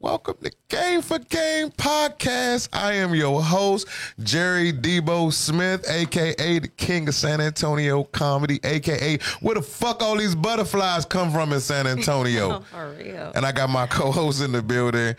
Welcome to Game for Game podcast. I am your host, Jerry Debo Smith, aka the King of San Antonio Comedy, aka where the fuck all these butterflies come from in San Antonio. For real. and I got my co-host in the building.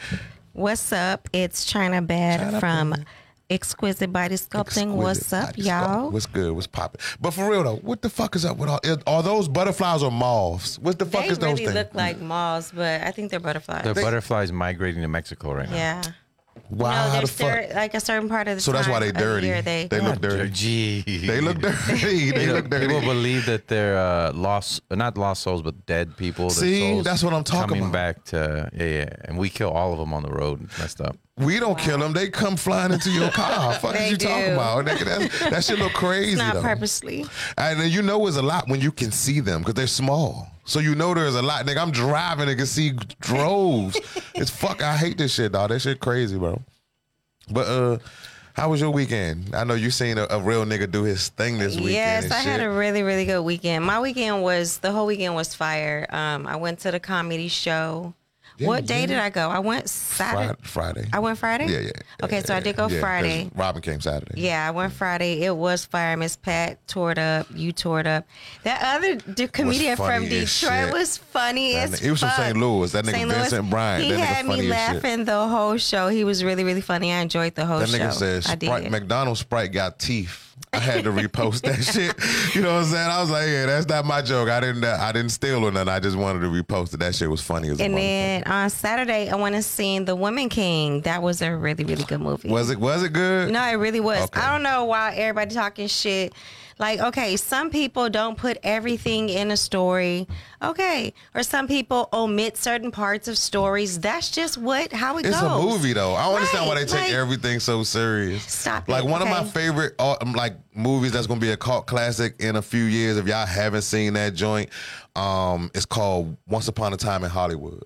What's up? It's China Bad China from Bad. Exquisite Body Sculpting. Exquisite What's up, body y'all? sculpt. What's good? What's popping? But for real though, what the fuck is up with all? Are those butterflies or moths? What the fuck They is those really things? look like moths, but I think they're butterflies. The butterflies migrating to Mexico right now. yeah. Why no, the there's fuck? cer- like a certain part of the So that's why they of the dirty. year they, They look dirty. Gee. They look dirty. they You look dirty. People believe that they're uh, lost, not lost souls, but dead people. their See, souls that's what I'm talking about coming about. back to yeah, yeah, and we kill all of them on the road. It's messed up. We don't kill them. They come flying into your car. Fuck is They you talking do. about? Nigga, that, that shit look crazy it's not though. purposely. And then you know it's a lot when you can see them because they're small. So you know there's a lot. Nigga, I'm driving and can see droves. it's fuck. I hate this shit, dog. That shit crazy, bro. But uh, how was your weekend? I know you seen a, a real nigga do his thing this weekend. Yes, I had a really, really good weekend. My weekend was the whole weekend was fire. Um, I went to the comedy show. Yeah, what day yeah. did I go? I went Saturday. Friday. I went Friday. yeah, yeah. Okay, yeah, so I did go Friday. Robin came Saturday. Yeah, I went Friday. It was fire. Miss Pat toured up. You toured up. That other d- comedian from Detroit was funny That as he was from. St. Louis. That nigga St. Louis. Vincent Bryant. He had me as shit. laughing the whole show. He was really, really funny. I enjoyed the whole That show. That nigga said I Sprite, did. McDonald's Sprite got teeth. I had to repost that shit. You know what I'm saying? I was like, yeah, that's not my joke. I didn't uh, I didn't steal or nothing. I just wanted to repost it. That shit was funny as a and then on Saturday, I went and seen The Woman King. That was a really, really good movie. Was it was it good? No, it really was. Okay. I don't know why everybody talking shit. Like, okay, some people don't put everything in a story. Okay. Or some people omit certain parts of stories. That's just what how it It's goes. It's a movie though. I don't understand why they take like- everything so serious. Stop Like it, one of my okay? favorite uh, um, like movies that's gonna be a cult classic in a few years. If y'all haven't seen that joint, um, it's called Once Upon a Time in Hollywood.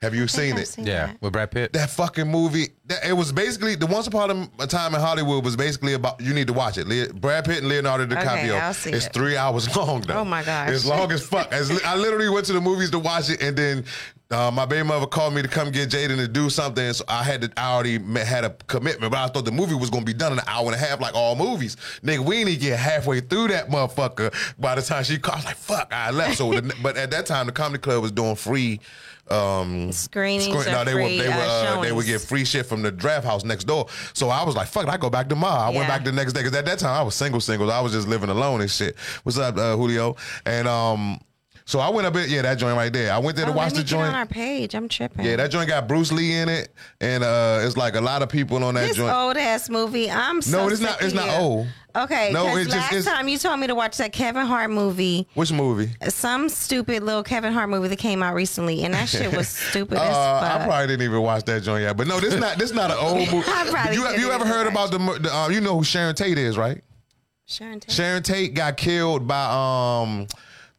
Have you seen I've it? seen Yeah, that. with Brad Pitt. that fucking movie. That, it was basically the Once Upon a Time in Hollywood was basically about. You need to watch it. Le- Brad Pitt and Leonardo DiCaprio. Okay, I'll see it's it. three hours long though. Oh, my gosh. it's long as fuck. As li- I literally went to the movies to watch it, and then uh, my baby mother called me to come get Jaden to do something. So I had to. I already met, had a commitment, but I thought the movie was gonna be done in an hour and a half, like all movies. Nigga, we didn't get halfway through that motherfucker by the time she called. I was like, fuck, I left. So, the, but at that time, the comedy club was doing free. Um, Screenings Screen- no, they free, were they were uh, they would get free shit from the draft house next door. So I was like, fuck, it, I go back to tomorrow. I went back the next day because at that time I was single, single. I was just living alone and shit. What's up, uh, Julio? And um, so I went up it. Yeah, that joint right there. I went there to Oh, watch the joint. on our page. I'm tripping. Yeah, that joint got Bruce Lee in it, and uh, it's like a lot of people on that this joint. old ass movie. I'm so no, it's not. It's not old. Okay, No, because it's just- last it's- time you told me to watch that Kevin Hart movie, Which movie? some stupid little Kevin Hart movie that came out recently, and that shit was stupid as Uh, fuck. I probably didn't even watch that joint yet. But no, this not this not an old movie. I probably you didn't you ever heard about the, the uh, you know who Sharon Tate is, right? Sharon Tate. Sharon Tate got killed by um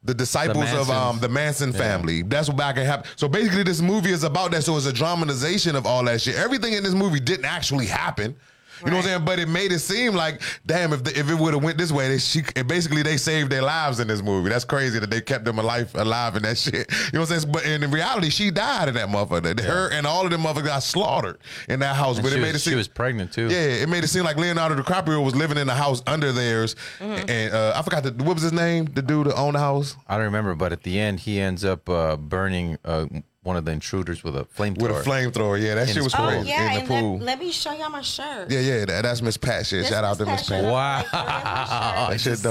the disciples of um the Manson family. That's what back and happened. So basically, this movie is about that. So it's a dramatization of all that shit. Everything in this movie didn't actually happen. You know what I'm saying? But it made it seem like, damn, if the, if it would have went this way, they, she and basically they saved their lives in this movie. That's crazy that they kept them alive alive in that shit. You know what I'm saying? But in reality, she died in that motherfucker. Her and all of them motherfuckers got slaughtered in that house. And but it made was, it seem she was pregnant too. yeah, it made it seem like Leonardo DiCaprio was living in the house under theirs, Mm-hmm. and uh, I forgot the, what was his name, the dude that owned the house I don't remember, but at the end, he ends up uh, burning uh, one of the intruders with a flamethrower. with a flamethrower. Yeah, that shit was pool. Oh crazy yeah, in and the pool. let, let me show y'all my shirt. yeah, yeah, that, that's Miss Pat shit. This Shout out to Miss Miss Pat Pat. shirt. Wow. Like, where's my shirt? That shit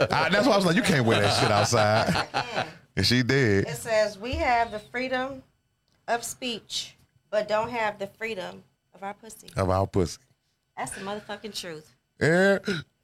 dope. I- that's why I was like, you can't wear that shit outside, and she did. It says we have the freedom of speech, but don't have the freedom of our pussy. Of our pussy. That's the motherfucking truth. Yeah.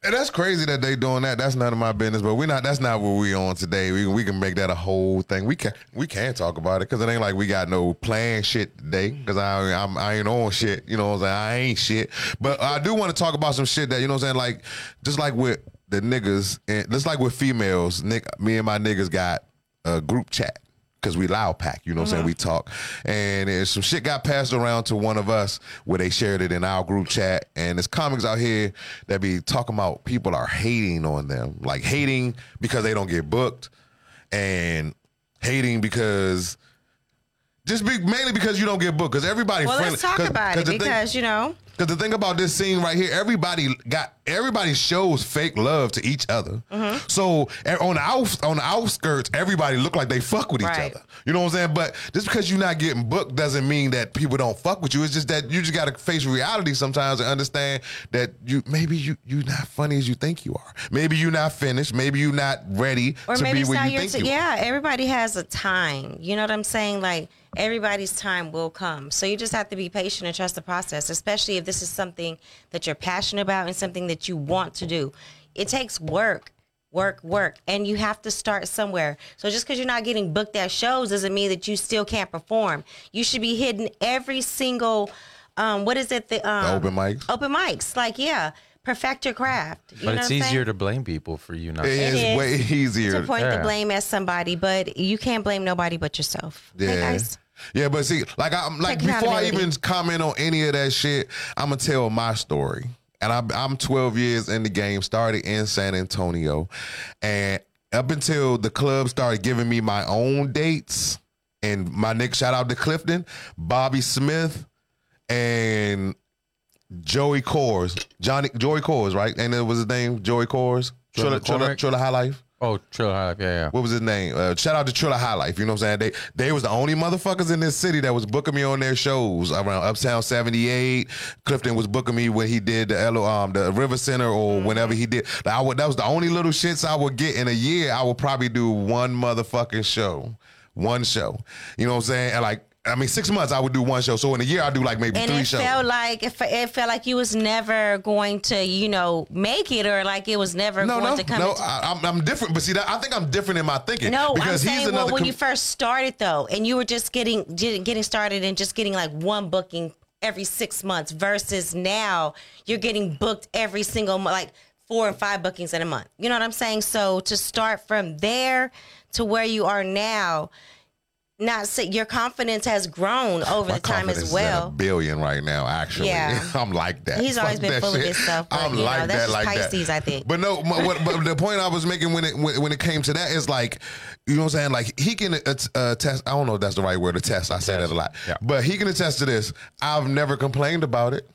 And that's crazy that they doing that. That's none of my business. But we're not. That's not what we on today. We we can make that a whole thing. We can we can talk about it because it ain't like we got no plan shit today. Because I I'm, I ain't on shit. You know what I'm saying? I ain't shit. But I do want to talk about some shit that you know what I'm saying. Like just like with the niggas and just like with females. Nick, me and my niggas got a group chat because we loud pack, you know what I'm saying? Uh-huh. We talk. And some shit got passed around to one of us where they shared it in our group chat. And there's comics out here that be talking about people are hating on them. Like hating because they don't get booked and hating because Just be mainly because you don't get booked. Because everybody Well, friendly. let's talk about it because you know. Because the thing about this scene right here, everybody got everybody shows fake love to each other. Mm-hmm. So on the out, on the outskirts, everybody look like they fuck with each Right. other. You know what I'm saying? But just because you're not getting booked doesn't mean that people don't fuck with you. It's just that you just got to face reality sometimes and understand that you maybe you you not funny as you think you are. Maybe you're not finished. Maybe you're not ready Or to maybe be it's where not you your think t- you are. yeah, everybody has a time. You know what I'm saying? Like everybody's time will come. So you just have to be patient and trust the process, especially if this is something that you're passionate about and something that you want to do. It takes work. Work, work, and you have to start somewhere. So just because you're not getting booked at shows doesn't mean that you still can't perform. You should be hitting every single, um, what is it? The, um, open mics? Open mics, like yeah, perfect your craft. You But know it's what I'm easier saying? to blame people for you not. It is is. way easier. to point the blame at somebody, but you can't blame nobody but yourself. Yeah. Hey guys. Yeah, but see, like I'm like before I even comment on any of that shit, I'm gonna tell my story. And I'm I'm 12 years in the game, started in San Antonio, and up until the club started giving me my own dates, and my Nick shout out to Clifton, Bobby Smith, and Joey Kors, Johnny Joey Kors, right? And it was his name, Joey Kors, Trilla Trilla McCormick? Trilla High Life Oh, chill, yeah, yeah. what was his name? Uh, shout out to Trilla High Life. You know what I'm saying? They they was the only motherfuckers in this city that was booking me on their shows around Uptown 78. Clifton was booking me when he did the L- um the River Center or whenever he did. Like, I would, that was the only little shits I would get in a year. I would probably do one motherfucking show, one show. You know what I'm saying? And like. I mean, six months I would do one show. So in a year I do like maybe And three it shows. felt like it, it felt like you was never going to, you know, make it, or like it was never no, going no, to come. no. into- I, I'm, I'm different, but see, that, I think I'm different in my thinking. no, I'm because he's saying well, when com- you first started though, and you were just getting getting started and just getting like one booking every six months, versus now you're getting booked every single month, like four and five bookings in a month. You know what I'm saying? So to start from there to where you are now, not say your confidence has grown over My the time confidence as is at a well. billion right now. Actually, Yeah. I'm like that. He's always Fuck been that full of shit. himself, but, I'm you know, like that's that, just like Pisces, that. I think. But no, my, what, but the point I was making when it when, when it came to that is like, you know what I'm saying? Like he can uh, attest. I don't know if that's the right word. to test. I say that a lot. Yeah. But he can attest to this. I've never complained about it.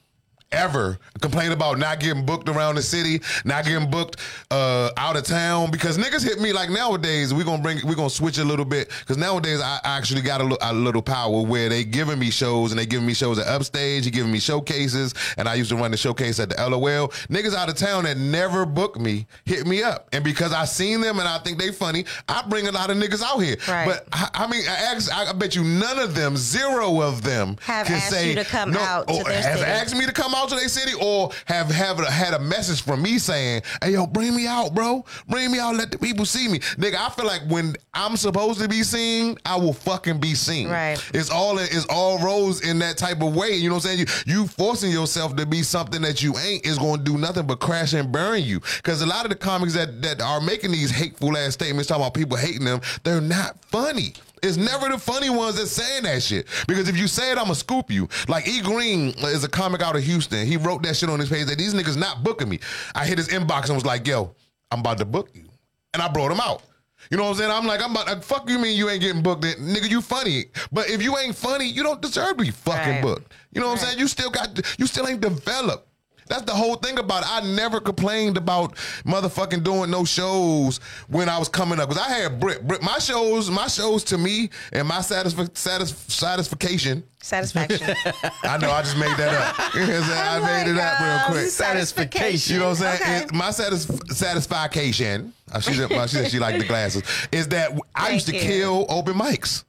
Ever complain about not getting booked around the city, not getting booked uh, out of town because niggas hit me like nowadays. We gonna bring, we gonna switch a little bit because nowadays I I actually got a, a little power where they giving me shows and they giving me shows at Upstage, he giving me showcases, and I used to run the showcase at the LOL. Niggas out of town that never booked me hit me up, and because I seen them and I think they funny, I bring a lot of niggas out here. Right. But I, I mean, I, ask, I bet you none of them, zero of them, Have can asked say you to come out to their has city. asked me to come out to their city, or have have had a message from me saying, "Hey, yo, bring me out, bro. Bring me out. Let the people see me, nigga." I feel like when I'm supposed to be seen, I will fucking be seen. Right. It's all it's all roles in that type of way. You know what I'm saying? You you forcing yourself to be something that you ain't is going to do nothing but crash and burn you. Because a lot of the comics that that are making these hateful ass statements talking about people hating them, they're not funny. It's never the funny ones that's saying that shit. Because if you say it, I'ma scoop you. Like E Green is a comic out of Houston. He wrote that shit on his page that these niggas not booking me. I hit his inbox and was like, yo, I'm about to book you. And I brought him out. You know what I'm saying? I'm like, I'm about to fuck you mean you ain't getting booked. Nigga, you funny. But if you ain't funny, you don't deserve to be fucking Right. booked. You know what I'm saying? You still got you still ain't developed. That's the whole thing about it. I never complained about motherfucking doing no shows when I was coming up. Because I had Brit. Brit. My shows, my shows to me and my satisf- satis- satisfaction. Satisfaction. I know I just made that up. You know I'm saying? Made it like, up real um, quick. Satisfaction. You know what I'm saying? Okay. It- my satis- satisfaction, uh, she, said- she said she liked the glasses, is that I Thank used to you. kill open mics.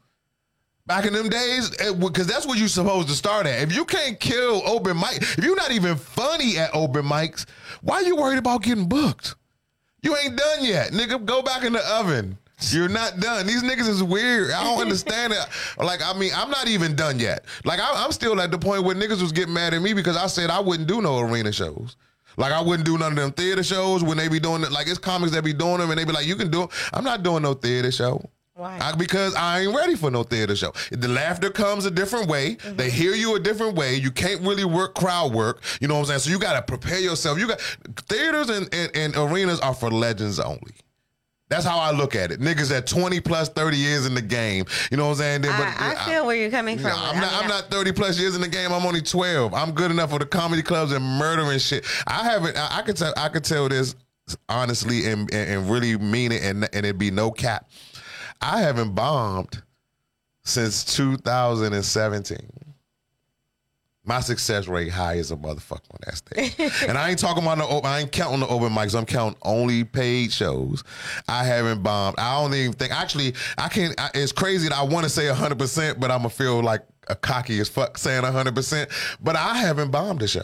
Back in them days, because that's what you're supposed to start at. If you can't kill open mic, if you're not even funny at open mics, why are you worried about getting booked? You ain't done yet, nigga. Go back in the oven. You're not done. These niggas is weird. I don't understand it. Like, I mean, I'm not even done yet. Like, I, I'm still at the point where niggas was getting mad at me because I said I wouldn't do no arena shows. Like, I wouldn't do none of them theater shows when they be doing it. Like, it's comics that be doing them and they be like, you can do it. I'm not doing no theater show. Why? I- because I ain't ready for no theater show. The laughter comes a different way. Mm-hmm. They hear you a different way. You can't really work crowd work. You know what I'm saying? So you got to prepare yourself. You got theaters and, and, and arenas are for legends only. That's how I look at it. Niggas at 20 plus 30 years in the game. You know what I'm saying? But, I, I feel where you're coming from. I'm I not. mean, I'm not 30 plus years in the game. I'm only 12. I'm good enough for the comedy clubs and murdering shit. I haven't. I, I could tell. I could tell this honestly and, and, and really mean it, and and it be no cap. I haven't bombed since 2017. My success rate high as a motherfucker on that stage. and I ain't talking about no open, I ain't counting the open mics. I'm counting only paid shows. I haven't bombed. I don't even think, actually, I can't, I, it's crazy that I want to say 100%, but I'm going to feel like a cocky as fuck saying 100%. But I haven't bombed a show.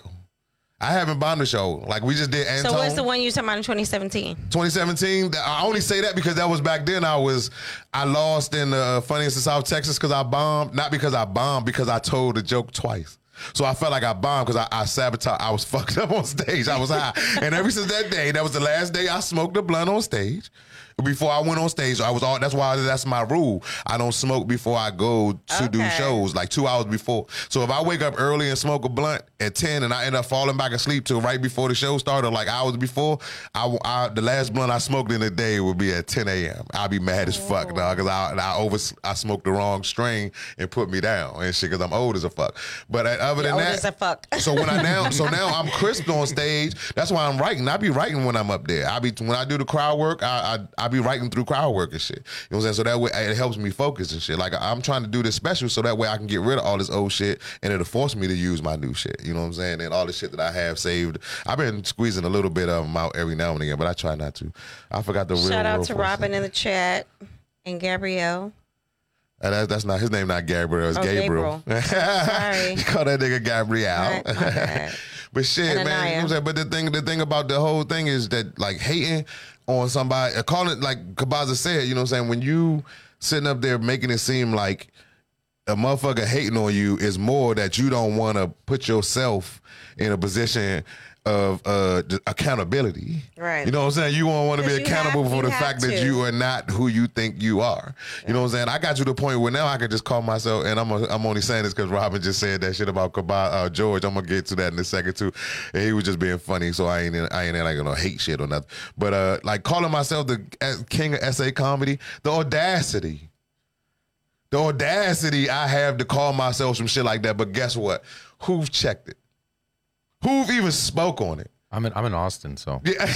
I haven't bombed a show. Like we just did Antone. So what's the one you talking about in 2017? 2017. I only say that because that was back then. I was I lost in the funniest in South Texas because I bombed, not because I bombed, because I told the joke twice. So I felt like I bombed because I, I sabotaged. I was fucked up on stage. I was high, and ever since that day, that was the last day I smoked a blunt on stage. Before I went on stage, I was all. That's why that's my rule. I don't smoke before I go to do shows, like two hours before. So if I wake up early and smoke a blunt at ten, and I end up falling back asleep till right before the show started, like hours before, I, I the last blunt I smoked in the day would be at ten a.m. I'd be mad as fuck, dog, because I, I over I smoked the wrong strain and put me down and shit, because I'm old as a fuck. But uh, other than that, as a fuck. so when I now, so now I'm crisp on stage. That's why I'm writing. I be writing when I'm up there. I be when I do the crowd work. I I, I be writing through crowd work and shit. You know what I'm saying? So that way it helps me focus and shit. Like I'm trying to do this special so that way I can get rid of all this old shit and it'll force me to use my new shit. You know what I'm saying? And all the shit that I have saved. I've been squeezing a little bit of them out every now and again, but I try not to. I forgot the real. Shout out real to Robin it. in the chat and Gabrielle. Uh, that, that's not his name. Not Gabriel. It's Oh, Gabriel. Sorry. you call that nigga Gabriel. Right, but shit, man. You know what I'm saying? But the thing, the thing about the whole thing is that like hating on somebody, uh, calling like Kabaza said. You know what I'm saying? When you sitting up there making it seem like a motherfucker hating on you is more that you don't want to put yourself in a position of uh accountability. Right. You know what I'm saying? You don't want to be accountable have- for the fact that you are not who you think you are. You know what I'm saying? I got you to the point where now I can just call myself, and I'm i I'm only saying this because Robin just said that shit about uh, George. I'm gonna get to that in a second too. And he was just being funny, so I ain't in, I ain't in like no hate shit or nothing. But uh, like calling myself the king of SA comedy, the audacity. The audacity I have to call myself some shit like that, but guess what? Who've checked it? Who've even spoke on it? I'm in I'm in Austin, so Yeah.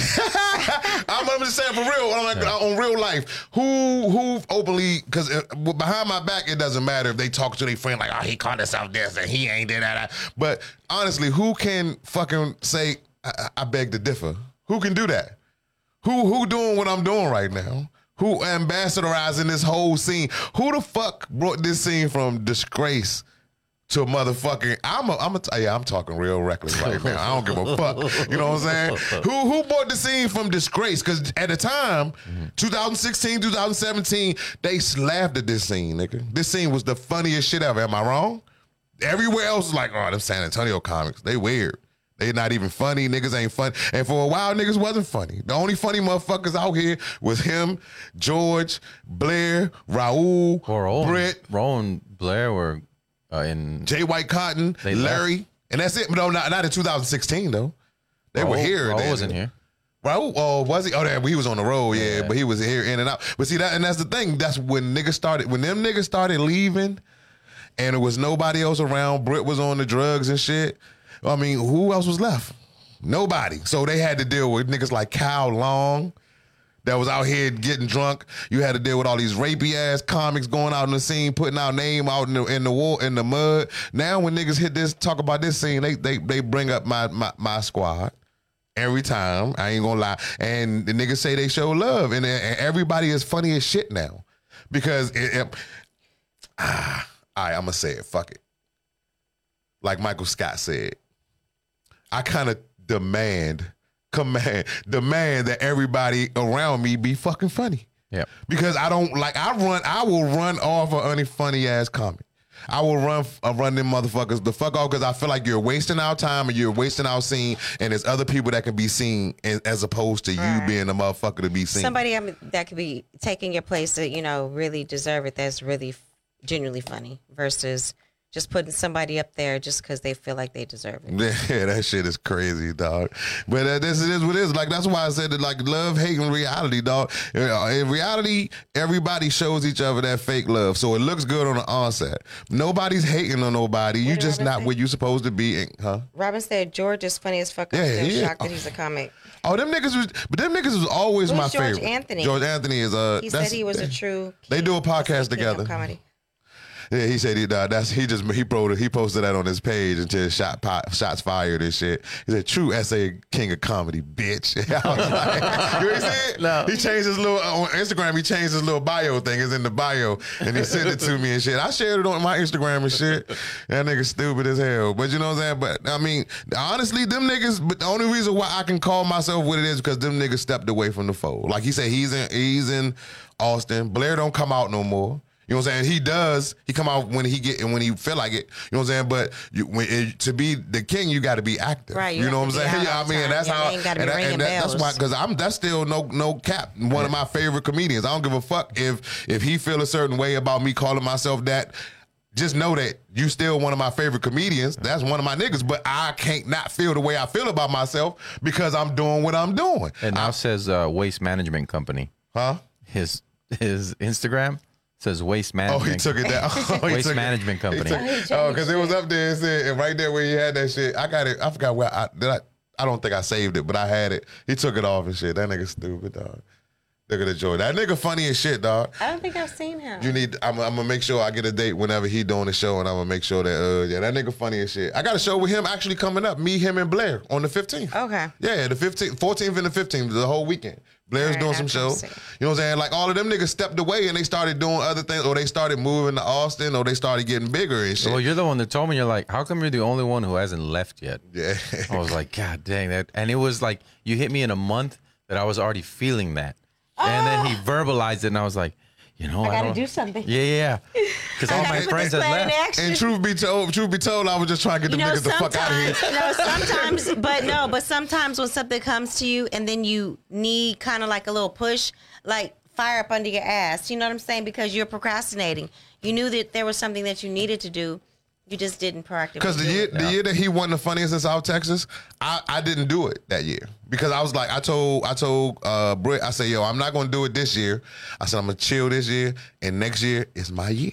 I'm, I'm just saying for real, on, like, on real life, who who openly because uh, behind my back it doesn't matter if they talk to their friend like, oh, he called himself this and he ain't did that. But honestly, who can fucking say I, I I beg to differ? Who can do that? Who who doing what I'm doing right now? Who ambassadorizing this whole scene? Who the fuck brought this scene from disgrace to a motherfucking? I'm a, I'm a, yeah, I'm talking real reckless right now. I don't give a fuck. You know what I'm saying? Who who brought the scene from disgrace? Because at the time, 2016, 2017, they laughed at this scene, nigga. This scene was the funniest shit ever. Am I wrong? Everywhere else was like, oh, them San Antonio comics, they weird. They not even funny. Niggas ain't funny. And for a while, niggas wasn't funny. The only funny motherfuckers out here was him, George, Blair, Raul, or Owen, Britt, Rowan Blair were uh, in Jay White Cotton, Larry. And that's it. But no, not, not in 2016, though. They were here. Raul then. wasn't here. Raul, oh, was he? Oh, damn, he was on the road, yeah, Yeah. but he was here in and out. But see that, and that's the thing. That's when niggas started. When them niggas started leaving, and it was nobody else around. Britt was on the drugs and shit. I mean, who else was left? Nobody. So they had to deal with niggas like Kyle Long. That was out here getting drunk. You had to deal with all these rapey ass comics going out in the scene, putting our name out in the in the war in the mud. Now when niggas hit this, talk about this scene, they they they bring up my my, my squad every time. I ain't gonna lie. And the niggas say they show love, and, and everybody is funny as shit now because it. it ah, all right, I'm gonna say it. Fuck it. Like Michael Scott said, I kind of demand, command, demand that everybody around me be fucking funny Yeah. because I don't like. I run. I will run off of any funny ass comic. I will run uh, run them motherfuckers the fuck off because I feel like you're wasting our time and you're wasting our scene, and there's other people that can be seen as, as opposed to you Right. being the motherfucker to be seen. Somebody that could be taking your place that you know really deserve it. That's really genuinely funny versus just putting somebody up there just because they feel like they deserve it. Yeah, that shit is crazy, dog. But uh, this is what it is. Like that's why I said that. Like love, hate, and reality, dog. Uh, In reality, everybody shows each other that fake love, so it looks good on the onset. Nobody's hating on nobody. You just Robin not say? where you supposed to be, and- huh? Robin said George is funny as fuck. I'm Yeah, still shocked that he's a comic. Oh, them niggas was, but them niggas was always Who's my George favorite. Anthony? George Anthony is uh. He said he was a true. They do a podcast together. Comedy. Yeah, he said he uh, that's he just he posted he posted that on his page and until shot shots fired and shit. He said, "True SA king of comedy, bitch." I was like, you know what he? No. He changed his little on Instagram. He changed his little bio thing. It's in the bio, and he sent it to me and shit. I shared it on my Instagram and shit. That nigga stupid as hell. But you know what I'm saying? But I mean, honestly, them niggas. But the only reason why I can call myself what it is because them niggas stepped away from the fold. Like he said, he's in he's in Austin. Blair don't come out no more. You know what I'm saying? He does. He come out when he get and when he feel like it. You know what I'm saying? But you, when it, to be the king, you got to be active. Right, you You, know what I'm saying? out Yeah, I mean, time. that's Your how. name gotta be and that- ringing and that- that's why because I'm that's still no no cap. One of my favorite comedians. I don't give a fuck if if he feel a certain way about me calling myself that. Just know that you still one of my favorite comedians. That's one of my niggas. But I can't not feel the way I feel about myself because I'm doing what I'm doing. And now says uh, Waste Management Company. Huh? His his Instagram says Waste management. Oh, Management. he took it down. Oh, Waste took it- Management Company. took- Oh, he oh, changed because it was up there and said, and right there where he had that shit. I got it. I forgot where I did. I I don't think I saved it, but I had it. He took it off and shit. That nigga stupid, dog. Look at the joy. That nigga funny as shit, dog. I don't think I've seen him. You need. I'm, I'm gonna make sure I get a date whenever he doing the show, and I'm gonna make sure that uh yeah that nigga funny as shit. I got a show with him actually coming up. Me, him, and Blair on the 15th. Okay. Yeah, the 15th, 14th, and the 15th, the whole weekend. Blair's Alright, doing some shows. You know what I'm saying? Like all of them niggas stepped away and they started doing other things, or they started moving to Austin, or they started getting bigger and shit. Well, you're the one that told me. You're like, how come you're the only one who hasn't left yet? yeah. I was like, God dang that! And it was like you hit me in a month that I was already feeling that, and then he ah. verbalized it, and I was like, you know, I, gotta don't- do something. Yeah, yeah, because all my friends had left. and truth be told, truth be told, I was just trying to get you them know, niggas the fuck out of here. sometimes, but no, but sometimes when something comes to you and then you need kind of like a little push, like fire up under your ass. You know what I'm saying? Because you're procrastinating. You knew that there was something that you needed to do. You just didn't proactively. Because the year it. the year that he won the funniest in South Texas, I, I didn't do it that year because I was like I told I told uh Britt I said yo I'm not gonna do it this year. I said I'm gonna chill this year and next year is my year.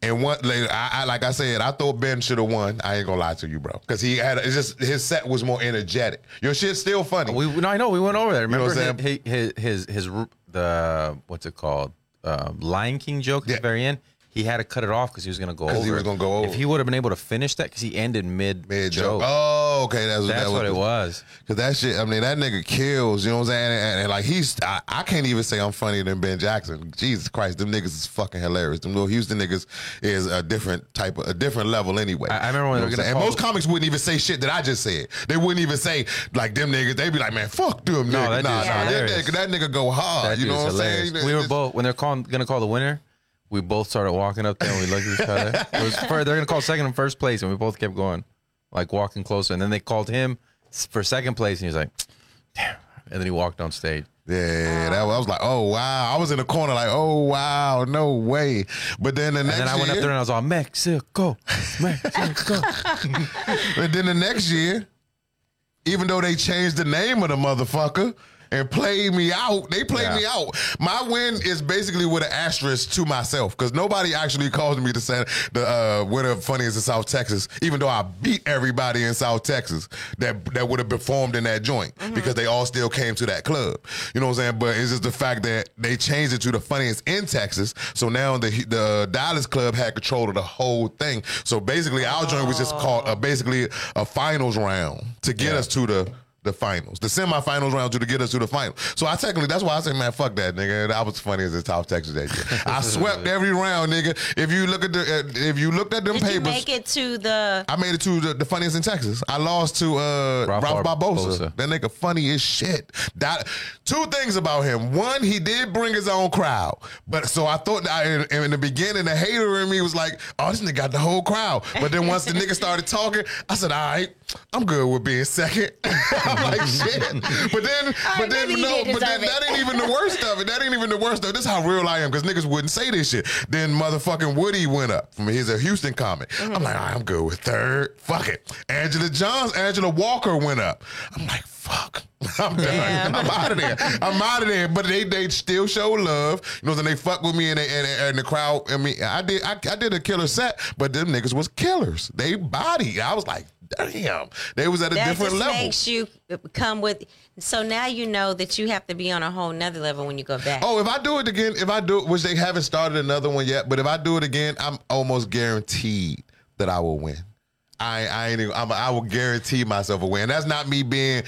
And one later, I, I like I said, I thought Ben should have won. I ain't gonna lie to you, bro, because he had it's just his set was more energetic. Your shit's still funny. We no, I know we went over there. know Remember what I'm his, his his his r- the what's it called? Uh, Lion King joke at Yeah. the very end. He had to cut it off because he was gonna go over. 'Cause he was gonna go over. If he would have been able to finish that, because he ended mid Mid joke. Oh, okay, that's, That's that what it was. Cause that shit, I mean, that nigga kills. You know what I'm saying? And, and, like he's, I, I can't even say I'm funnier than Ben Jackson. Jesus Christ, them niggas is fucking hilarious. Them little Houston niggas is a different type of, a different level anyway. I- I remember when You know they were gonna and most comics wouldn't even say shit that I just said. They wouldn't even say like them niggas. They'd be like, man, fuck them No, niggas. that nah, nah, that, nigga, that nigga go hard. That you know what I'm saying? We were both when they're calling, gonna call the winner. We both started walking up there and we looked at each other. It was first, they're gonna call second and first place, and we both kept going, like walking closer. And then they called him for second place, and he was like, "Damn!" And then he walked on stage. Yeah, that was, I was like, oh wow. I was in the corner like, oh wow, no way. But then the next And then I went up there and I was all Mexico, Mexico. And then the next year, even though they changed the name of the motherfucker and played me out, they played Yeah. me out. My win is basically with an asterisk to myself because nobody actually calls me to say the uh, winner of funniest in South Texas, even though I beat everybody in South Texas that that would have performed in that joint because they all still came to that club. You know what I'm saying? But it's just the fact that they changed it to the funniest in Texas. So now the the Dallas club had control of the whole thing. So basically, our joint was just called uh, basically a finals round to get us to the the finals, the semifinals round to, to get us to the final. So I technically, that's why I say, man, fuck that, nigga. I was funny as in South Texas that year. I swept every round, nigga. If you look at the, uh, if you looked at them Did you papers, make it to the? I made it to the, the funniest in Texas. I lost to uh, Ralph, Ralph Barbosa. Barbosa. That nigga funny as shit. That, two things about him. One, he did bring his own crowd. But so I thought that in, in the beginning, the hater in me was like, oh, this nigga got the whole crowd. But then once the nigga started talking, I said, all right, I'm good with being second. I'm like shit. But then, but then no, but then it. that ain't even the worst of it. That ain't even the worst of it. This is how real I am because niggas wouldn't say this shit. Then motherfucking Woody went up from he's a Houston comic. I'm like, right, I'm good with third. Fuck it. Angela Johns, Angela Walker went up. I'm like, fuck. I'm done. Damn. I'm out of there. I'm out of there. But they they still show love. You know, then they fuck with me and, they, and, and the crowd. I mean, I did I, I did a killer set, but them niggas was killers. They body. I was like, damn. They was at a that different just level. makes you come with. So now you know that you have to be on a whole nother level when you go back. Oh, if I do it again, if I do it, which they haven't started another one yet, but if I do it again, I'm almost guaranteed that I will win. I I ain't even, I'm, I will guarantee myself a win. That's not me being.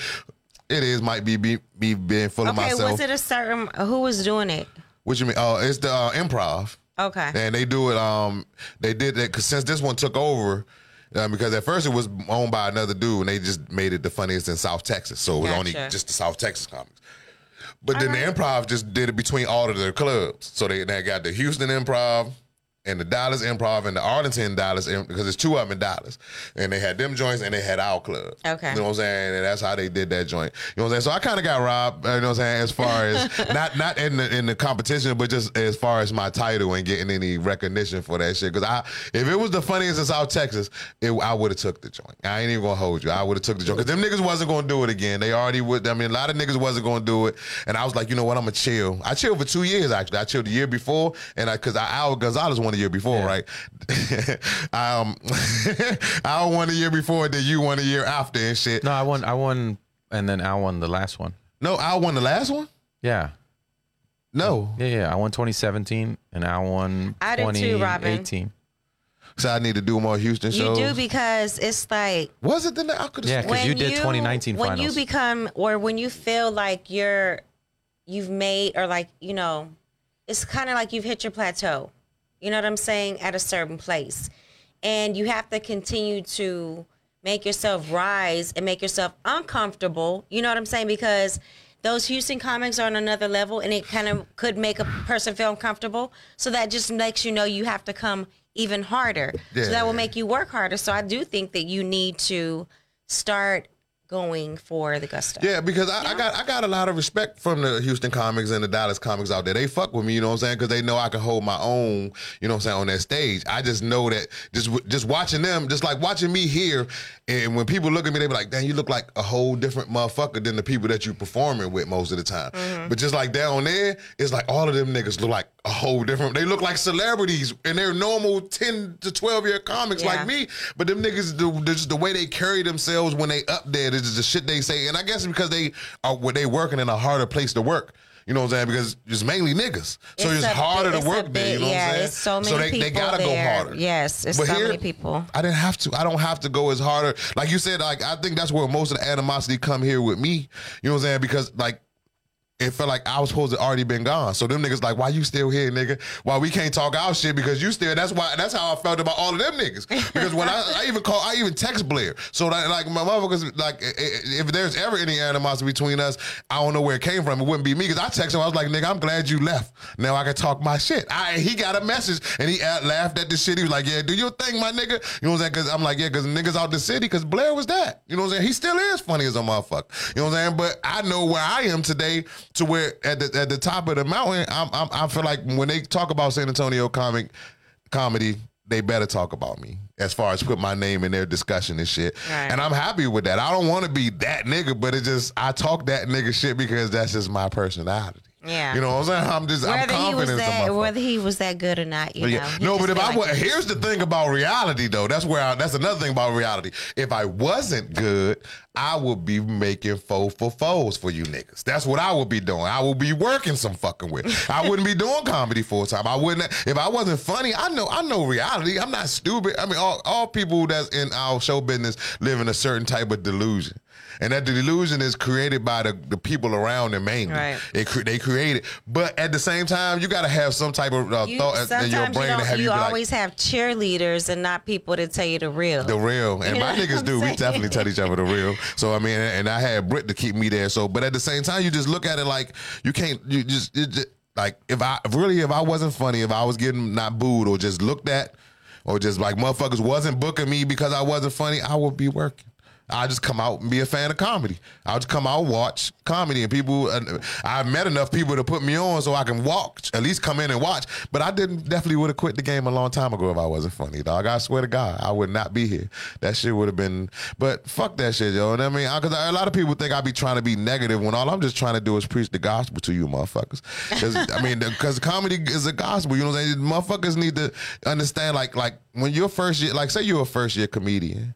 It is might be me, me being full of myself. okay, was it a certain who was doing it? what you mean? Oh, it's the uh, improv. Okay. And they do it. Um, they did that because since this one took over, um, because at first it was owned by another dude, and they just made it the funniest in South Texas. So it was only just the South Texas comics. But then the improv just did it between all of their clubs. So they, they got the Houston Improv and the Dallas Improv and the Arlington Dallas because there's two of them in Dallas, and they had them joints and they had our club. Okay. you know what I'm saying? And that's how they did that joint. You know what I'm saying? So I kind of got robbed. Uh, you know what I'm saying? As far as not not in the in the competition, but just as far as my title and getting any recognition for that shit. Because I, if it was the funniest in South Texas, it, I would have took the joint. I ain't even gonna hold you. I would have took the joint because them niggas wasn't gonna do it again. They already would. I mean, a lot of niggas wasn't gonna do it, and I was like, you know what? I'm gonna chill. I chilled for two years actually. I chilled the year before, and I because I Al Gonzalez won the year before, right? um, I won the year before, then you won the year after and shit. No, I won. I won, and then Al won the last one. No, Al won the last one. Yeah, No, yeah, yeah. I won 2017, and I won I did too, Robin. 2018. so I need to do more Houston shows. You do because it's like Was it then? I could Yeah, have. 'cause you did 2019 when finals. you become or when you feel like you're you've made or like you know it's kind of like you've hit your plateau you know what i'm saying at a certain place and you have to continue to make yourself rise and make yourself uncomfortable you know what i'm saying because those Houston comics are on another level and it kind of could make a person feel uncomfortable. So that just makes you know you have to come even harder. So that will make you work harder. So I do think that you need to start going for the gusto. Yeah, because I, I got I got a lot of respect from the Houston comics and the Dallas comics out there. They fuck with me, you know what I'm saying? Because they know I can hold my own, you know what I'm saying, on that stage. I just know that just just watching them, just like watching me here, and when people look at me, they be like, "Damn, you look like a whole different motherfucker than the people that you performing with most of the time." Mm-hmm. But just like down there, it's like all of them niggas look like a whole different. They look like celebrities, and they're normal ten to twelve year comics Yeah. like me. But them niggas, the, the- just the way they carry themselves when they up there, this is the shit they say. And I guess it's because they are when they working in a harder place to work. You know what I'm saying? Because it's mainly niggas, so It's it's, a harder to it's a work there. You know what I'm saying? it's so many so they, they gotta there. go harder. Yes, it's so many people. I didn't have to. I don't have to go as harder. Like you said, like I think that's where most of the animosity come here with me. You know what I'm saying? Because like it felt like I was supposed to already been gone. So them niggas like, why you still here, nigga? Why we can't talk our shit because you still. That's why. That's how I felt about all of them niggas. Because when I, I even call, I even text Blair. So that, like my motherfuckers, like if there's ever any animosity between us, I don't know where it came from. It wouldn't be me because I texted him. I was like, nigga, I'm glad you left. Now I can talk my shit. I he got a message and he uh, laughed at the shit. He was like, yeah, do your thing, my nigga. You know what I'm saying? Because I'm like, yeah, because niggas out the city. Because Blair was that. You know what I'm saying? He still is funny as a motherfucker. You know what I'm saying? But I know where I am today to where at the at the top of the mountain, I'm, I'm I feel like when they talk about San Antonio comic comedy, they better talk about me as far as put my name in their discussion and shit. Right. And I'm happy with that. I don't want to be that nigga, but it just I talk that nigga shit because that's just my personality. Yeah. You know what I'm saying? I'm just I'm Whether he confident was in that, whether he was that good or not, you know. No, but if I like was, he- here's the thing about reality though. That's where I, that's another thing about reality. If I wasn't good, I would be making foe for foes for you niggas. That's what I would be doing. I would be working some fucking with. I wouldn't be doing comedy full time. I wouldn't if I wasn't funny. I know I know reality. I'm not stupid. I mean, all, all people that's in our show business live in a certain type of delusion. And that delusion is created by the, the people around them mainly. Right. It cre- they create it. But at the same time, you got to have some type of uh, you, thought in your you, brain to don't, have you, you, be like, always have cheerleaders and not people to tell you the real. the real. And You my niggas do. We definitely tell each other the real. So I mean, and I had Brit to keep me there. So, but at the same time, you just look at it like you can't. You just, it just like if I really if I wasn't funny, if I was getting not booed or just looked at, or just like motherfuckers wasn't booking me because I wasn't funny, I would be working. I just come out and be a fan of comedy. I'll just come out watch comedy, and people. Uh, I've met enough people to put me on so I can walk, at least come in and watch. But I didn't definitely would have quit the game a long time ago if I wasn't funny, dog. I swear to God, I would not be here. That shit would have been. But fuck that shit, yo. You know I mean, because a lot of people think I be trying to be negative when all I'm just trying to do is preach the gospel to you, motherfuckers. I mean, because comedy is a gospel. You know what I'm saying? Motherfuckers need to understand, like, like when you're first year, like, say you're a first year comedian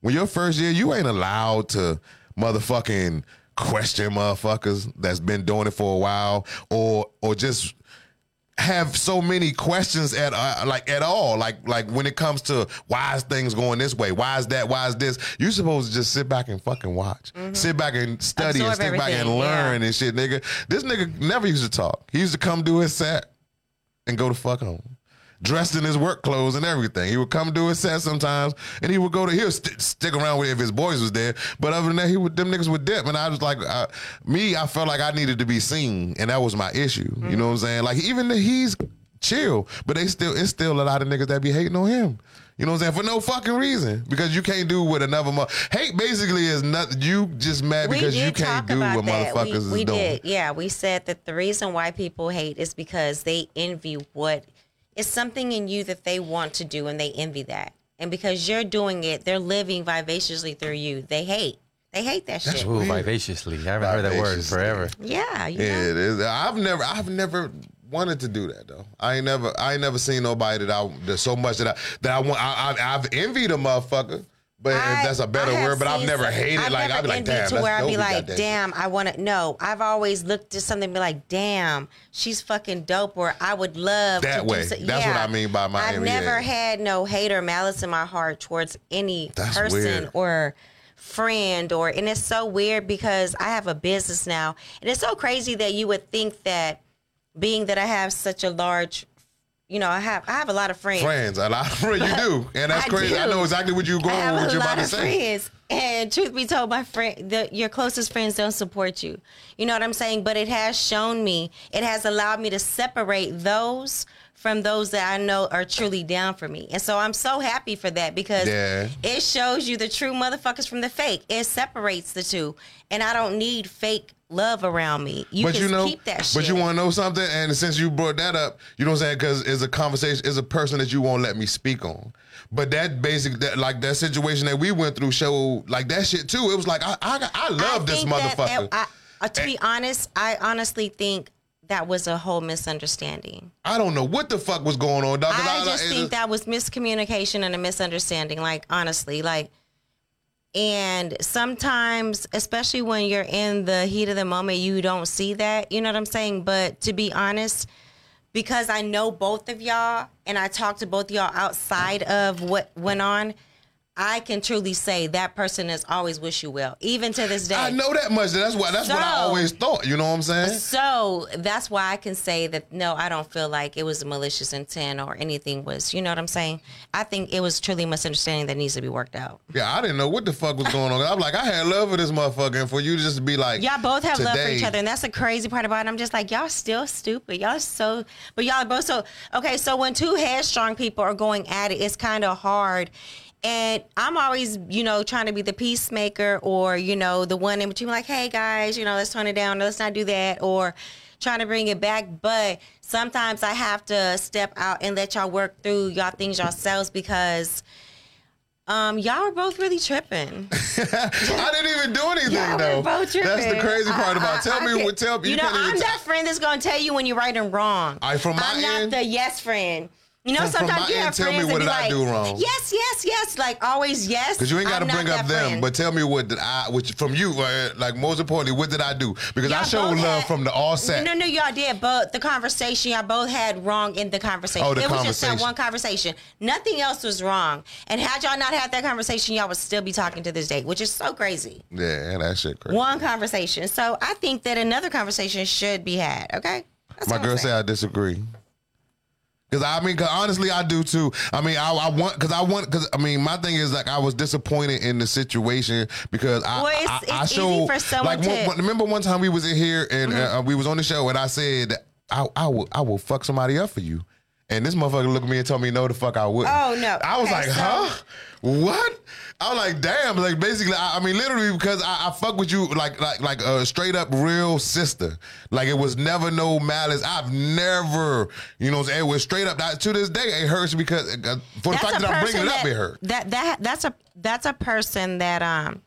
when your first year, you ain't allowed to motherfucking question motherfuckers that's been doing it for a while, or or just have so many questions at uh, like at all. Like like when it comes to why is things going this way? Why is that? Why is this? You're supposed to just sit back and fucking watch. Sit back and study and Absorb sit back and learn yeah. and shit nigga. This nigga never used to talk. He used to come do his set and go to fuck home dressed in his work clothes and everything. He would come do his set sometimes, and he would go to he'll st- stick around with if his boys was there. But other than that, he would them niggas would dip, and I was like, uh, me, I felt like I needed to be seen, and that was my issue. You know what I'm saying? Like even the, he's chill, but they still it's still a lot of niggas that be hating on him. You know what I'm saying? For no fucking reason. Because you can't do what another mo- hate basically is nothing you just mad because you can't do what that. motherfuckers we, is we doing. did, yeah. We said that the reason why people hate is because they envy what is something in you that they want to do, and they envy that. And because you're doing it, they're living vivaciously through you. They hate. They hate that shit. Ooh, vivaciously. I haven't heard that word in Vivaciously. forever. Yeah, you Yeah, know? it is. I've never, I've never wanted to do that though. I ain't never, I ain't never seen nobody that I, there's so much that I, that I want. I, I, I've envied a motherfucker, but I- that's a better word. But I've never some- hated. I've like I'd be like, damn, to where I'd be like, damn, I want to. No, I've always looked at something and be like, damn, she's fucking dope, or I would love That to way. Do so. That's what. I mean by my I've envy, never had no hate or malice in my heart towards any That's person weird. or friend or and it's so weird because I have a business now and it's so crazy that you would think that being that I have such a large you know I have I have a lot of friends Friends, a lot of friends you do, and that's I crazy. I know exactly what you're going. I have what a you're about lot to of say. friends, and truth be told, my friend, the, your closest friends don't support you. You know what I'm saying? But it has shown me, it has allowed me to separate those from those that I know are truly down for me, and so I'm so happy for that because Yeah. it shows you the true motherfuckers from the fake. It separates the two, and I don't need fake love around me. You but you know, keep that shit. but you want to know something, and since you brought that up, you know what I'm saying? Because it's a conversation, it's a person that you won't let me speak on. But that basic, that like that situation that we went through, showed like that shit too. It was like I, I, I love I this that- motherfucker. I, uh, to be honest, I honestly think that was a whole misunderstanding. I don't know what the fuck was going on, dog. 'cause I just it think that was miscommunication and a misunderstanding. Like honestly, like, and sometimes, especially when you're in the heat of the moment, you don't see that. You know what I'm saying? But to be honest, because I know both of y'all and I talked to both y'all outside of what went on, I can truly say that person has always wish you well, even to this day. I know that much. That's what that's what I always thought. You know what I'm saying? So that's why I can say that no, I don't feel like it was a malicious intent or anything was, you know what I'm saying? I think it was truly misunderstanding that needs to be worked out. Yeah, I didn't know what the fuck was going on. I'm like, I had love for this motherfucker, and for you to just to be like, Y'all both have love for each other, and that's the crazy part about it. I'm just like, y'all still stupid. Y'all so, but y'all are both so. Okay, so when two headstrong people are going at it, it's kind of hard. And I'm always, you know, trying to be the peacemaker or, you know, the one in between, like, hey guys, you know, let's tone it down. Let's not do that. Or trying to bring it back. But sometimes I have to step out and let y'all work through y'all things yourselves because um, y'all are both really tripping. I didn't even do anything Y'all though. were both tripping. That's the crazy part I- about. I-. Tell I me what. Tell me. You, know, can't even I'm t- that friend that's gonna tell you when you're right and wrong. Right, from my I'm not end- the yes friend. You know, sometimes you have tell me friends what that did be I like, do wrong? Yes, yes, yes. Like always, yes. Because you ain't got to bring up them, friend. but tell me what did I, which from you, uh, like most importantly, what did I do? Because I Y'all showed both love had- from the offset. No, no, y'all did, but the conversation y'all both had wrong in the conversation. Oh, the it was just that conversation. one conversation. Nothing else was wrong. And had y'all not had that conversation, y'all would still be talking to this day, which is so crazy. Yeah, that shit crazy. One conversation. So I think that another conversation should be had. Okay. That's My girl said I disagree. Cause I mean, cause honestly, I do too. I mean, I, I want, cause I want, cause I mean, my thing is like I was disappointed in the situation because I, Well, it's- I, it's easy showed for someone like one- one- remember one time we was in here and uh, we was on the show and I said I, I will, I will fuck somebody up for you. And this motherfucker looked at me and told me no, the fuck I wouldn't. Oh, no. I was Okay, like, so- huh? What? I was like, damn. Like basically, I, I mean, literally, because I, I fuck with you like like like a straight up real sister. Like it was never no malice. I've never, you know, saying? it was straight up. That, to this day, it hurts because uh, for the fact that I'm bringing it up, it hurt. That that that's a that's a person that um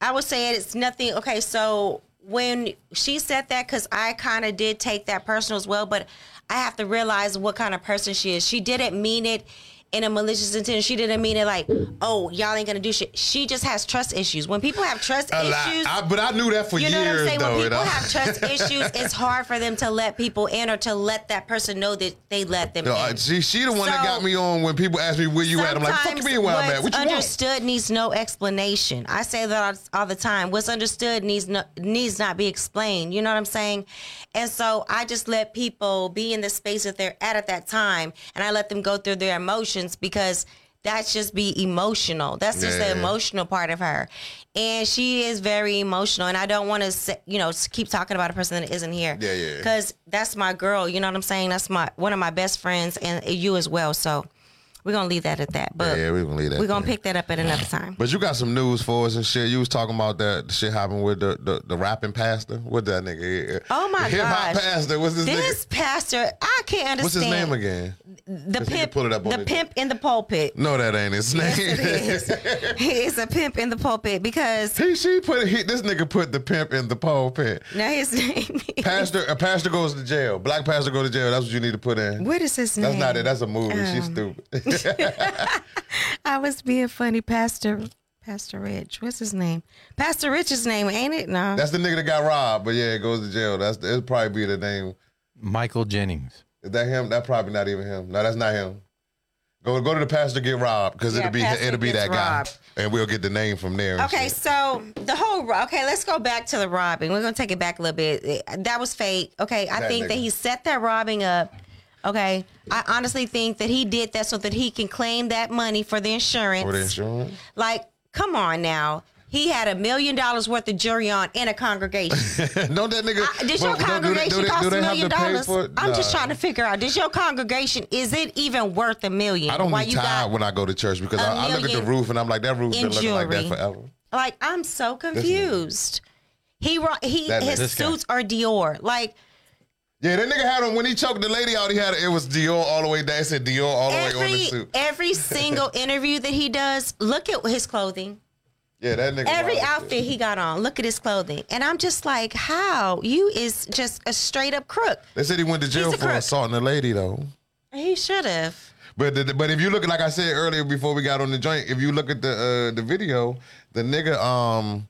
I would say it's nothing. Okay, so when she said that, because I kind of did take that personal as well, but I have to realize what kind of person she is. She didn't mean it in a malicious intent. She didn't mean it like, oh, y'all ain't gonna do shit. She just has trust issues. When people have trust A issues, I, but I knew that for you know what I'm saying? though. When you people have trust issues, it's hard for them to let people in or to let that person know that they let them You know, in. she she the one that got me on when people ask me where you at. I'm like, fuck you mean where I'm at? What you want? understood needs no explanation. I say that all, all the time. What's understood needs no, needs not be explained. You know what I'm saying? And so I just let people be in the space that they're at at that time, and I let them go through their emotions because that's just be emotional. That's just Yeah. the emotional part of her, and she is very emotional. And I don't want to, you know, keep talking about a person that isn't here. Yeah, yeah. Because that's my girl. You know what I'm saying? That's my one of my best friends, and you as well. So we're gonna leave that at that. But Yeah, yeah, we gonna leave that We're gonna pick that up at another time. But you got some news for us and shit. You was talking about that shit happened with the the, the rapping pastor. What that nigga? Here? Oh my Hip hop pastor. What's this, This pastor, I can't understand. What's his name again? The pimp. pull it up the the- pimp in the pulpit. No, that ain't his name. It is. he is a pimp in the pulpit because he she put he, this nigga put the pimp in the pulpit. now his name. Is, Pastor a pastor goes to jail. Black pastor go to jail. That's what you need to put in. what is his name? That's not it. That's a movie. She's Um, stupid. I was being funny, Pastor. Pastor Rich. What's his name? Pastor Rich's name, ain't it? No. That's the nigga that got robbed. But yeah, it goes to jail. That's it'll probably be the name. Michael Jennings. Is that him? That probably not even him. No, that's not him. Go go to the pastor get robbed because Yeah, it'll be pastor it'll be gets that guy, and we'll get the name from there. Okay, so the whole okay, let's go back to the robbing. We're gonna take it back a little bit. That was fake. Okay, I That think nigga. that he set that robbing up. Okay, I honestly think that he did that so that he can claim that money for the insurance. for the insurance. Like, come on now. He had a million dollars worth of jury on in a congregation. Don't that nigga? I- Did but- your do- do they- congregation do they- cost a million dollars? I'm just trying to figure out. Does your congregation is it even worth a million? I don't Why be tired when I go to church because I look at the roof and I'm like, that roof's been in looking like that forever. Like I'm so confused. He he That his suits are Dior. Like Yeah, that nigga had him when he choked the lady out. He had it was Dior all the way down. It said Dior all the way on the every suit. every single interview that he does, look at his clothing. Yeah, that nigga. Every outfit he got on, look at his clothing. And I'm just like, how? You is just a straight up crook. They said he went to jail for crook. assaulting a lady though. He should have. But the, but if you look at like I said earlier before we got on the joint, if you look at the uh, the video, the nigga um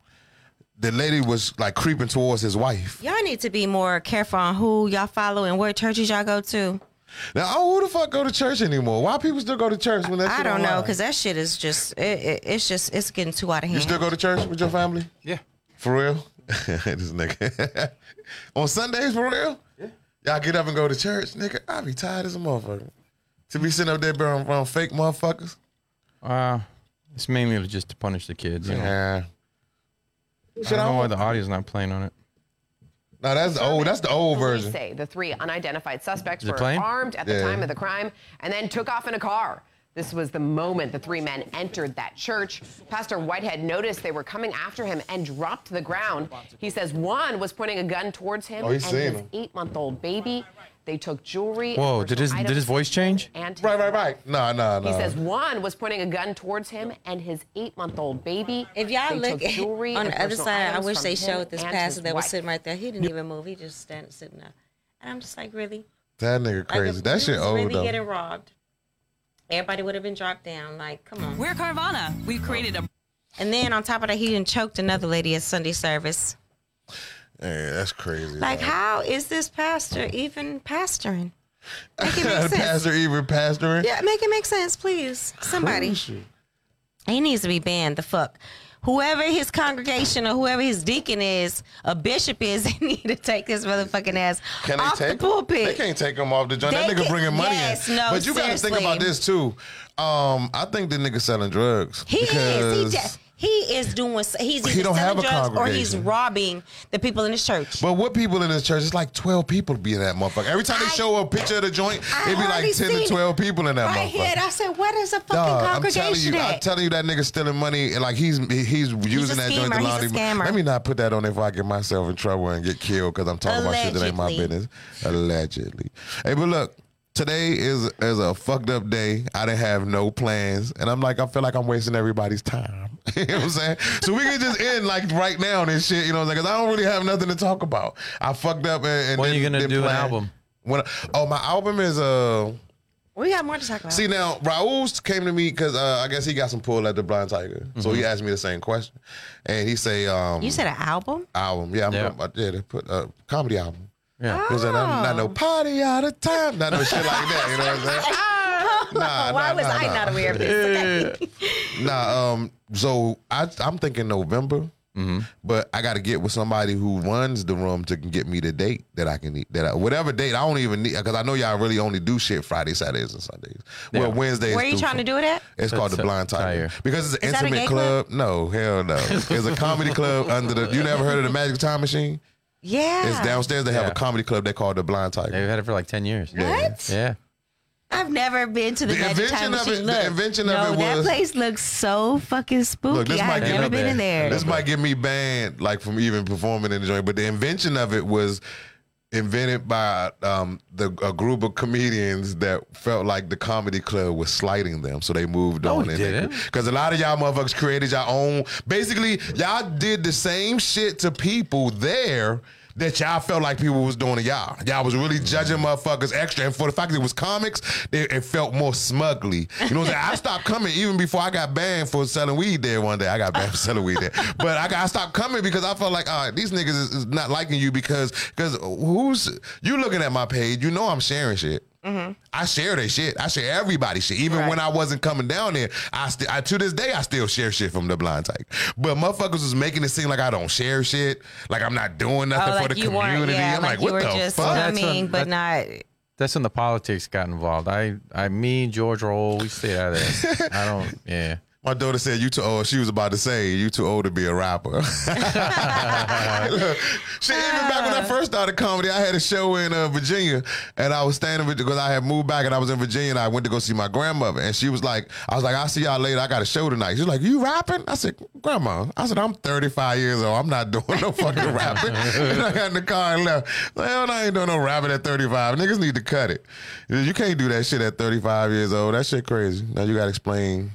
the lady was like creeping towards his wife. Y'all need to be more careful on who y'all follow and what churches y'all go to. Now, oh, who the fuck go to church anymore? Why people still go to church when that I shit don't know because that shit is just it, it, it's just it's getting too out of hand. You still go to church with your family? Yeah. For real? this nigga. On Sundays, for real? Yeah. Y'all get up and go to church? Nigga, I be tired as a motherfucker. To be sitting up there around, around fake motherfuckers? Uh, it's mainly just to punish the kids. You know? Yeah. I don't know why the audio's not playing on it. No, that's the old. That's the old Police version. say the three unidentified suspects Is it were playing? armed at the Yeah. time of the crime and then took off in a car. This was the moment the three men entered that church. Pastor Whitehead noticed they were coming after him and dropped to the ground. He says one was pointing a gun towards him Oh, he's and seen his him. eight-month-old baby. They took jewelry. and Whoa, did his did his voice change? And Right, right, right. No, no, no. He says one was pointing a gun towards him and his eight-month-old baby. If y'all They look took jewelry on the other side, I wish they showed this pastor his that was sitting right there. He didn't even move. He just standing sitting there. And I'm just like, really? that nigga crazy. if that we shit old really though. getting robbed. Everybody would have been dropped down. Like, come on. We're Carvana. We've created a And then on top of that, he done choked another lady at Sunday service. Yeah, that's crazy. Like, dog. how is this pastor even pastoring? Make it make sense. Pastor even pastoring. Yeah, make it make sense, please. Somebody. He needs to be banned the fuck. Whoever his congregation or whoever his deacon is, a bishop is, they need to take this motherfucking ass Can off take the pulpit. They can't take him off the joint. That nigga can- bringing money yes, in. no, but you got to think about this too. Um, I think the nigga selling drugs. He is. He, de- he is doing. He's either He selling drugs or he's robbing the people in his church. But what people in this church? It's like twelve people be in that motherfucker. Every time they show a picture of the joint, I it be like ten to twelve people in that right here, motherfucker. I said, "What is a fucking Dog, I'm telling congregation you, I'm telling you that nigga stealing money and like he's he's using that joint to launder. Let me not put that on there before I get myself in trouble and get killed because I'm talking about shit that ain't my business. Allegedly. Hey, but look. Today is is a fucked up day. I didn't have no plans, and I'm like, I feel like I'm wasting everybody's time. you know what I'm saying? So we can just end like right now and shit. You know what I'm saying? Because I don't really have nothing to talk about. I fucked up and, and When then- you gonna then do an album? When oh my album is uh we got more to talk about. See now, Raul came to me because uh, I guess he got some pull at the Blind Tiger, so he asked me the same question, and he say, um, you said an album. album, yeah, I'm Yeah. talking about yeah, they put a uh, comedy album. Yeah. He said, not, not no party all the time, not no shit like that. You know what I'm saying? Nah, Why nah, was nah, I nah. not aware of this? Okay. Nah, um, so I, I'm thinking November, but I got to get with somebody who runs the room to get me the date that I can eat. That I, whatever date I don't even need because I know y'all really only do shit Friday, Saturdays, and Sundays. Well, Yeah. Wednesdays. Where are you through trying to do it at? It's called the Blind Tiger. Tiger. because it's an Is intimate gay club. No, hell no. It's a comedy club under the. You never heard of the Magic Time Machine? Yeah. It's downstairs. They have Yeah. a comedy club they call the Blind Tiger. They've had it for like ten years. What? Yeah. I've never been to the, The Magic invention Time of it- Machine. the Look, invention of no, it that was- place looks so fucking spooky. Look, this I've might get never up been there. in there. This might get me banned, like from even performing in the joint. But the invention of it was invented by um, the a group of comedians that felt like the comedy club was slighting them, so they moved No, on. Because a lot of y'all motherfuckers created your own. Basically, y'all did the same shit to people there. That y'all felt like people was doing to y'all. Y'all was really judging motherfuckers extra. And for the fact that it was comics, it, it felt more smugly. You know what I'm saying? I stopped coming even before I got banned for selling weed there one day. I got banned for selling weed there. But I, got, I stopped coming because I felt like, all right, these niggas is, is not liking you because because who's you looking at my page? You know I'm sharing shit. Mm-hmm. I share their shit. I share everybody's shit. Even Right. when I wasn't coming down there, I, st- I to this day I still share shit from the blind tiger. But motherfuckers was making it seem like I don't share shit, like I'm not doing nothing oh, for like the you weren't, community. yeah, I'm like, like, you what were the just fuck? That's coming, but that- not. That's when the politics got involved. I, I, me, George Roll, we stayed out of there. I don't. Yeah. My daughter said you too old. She was about to say you too old to be a rapper. Look, shit, even back when I first started comedy, I had a show in uh, Virginia, and I was standing with because I had moved back and I was in Virginia, and I went to go see my grandmother, and she was like, I was like, I'll see y'all later. I got a show tonight. She's like, you rapping? I said, Grandma. I said, I'm 35 years old. I'm not doing no fucking rapping. and I got in the car and left. Hell, I ain't doing no rapping at 35. Niggas need to cut it. You can't do that shit at 35 years old. That shit crazy. Now you gotta explain.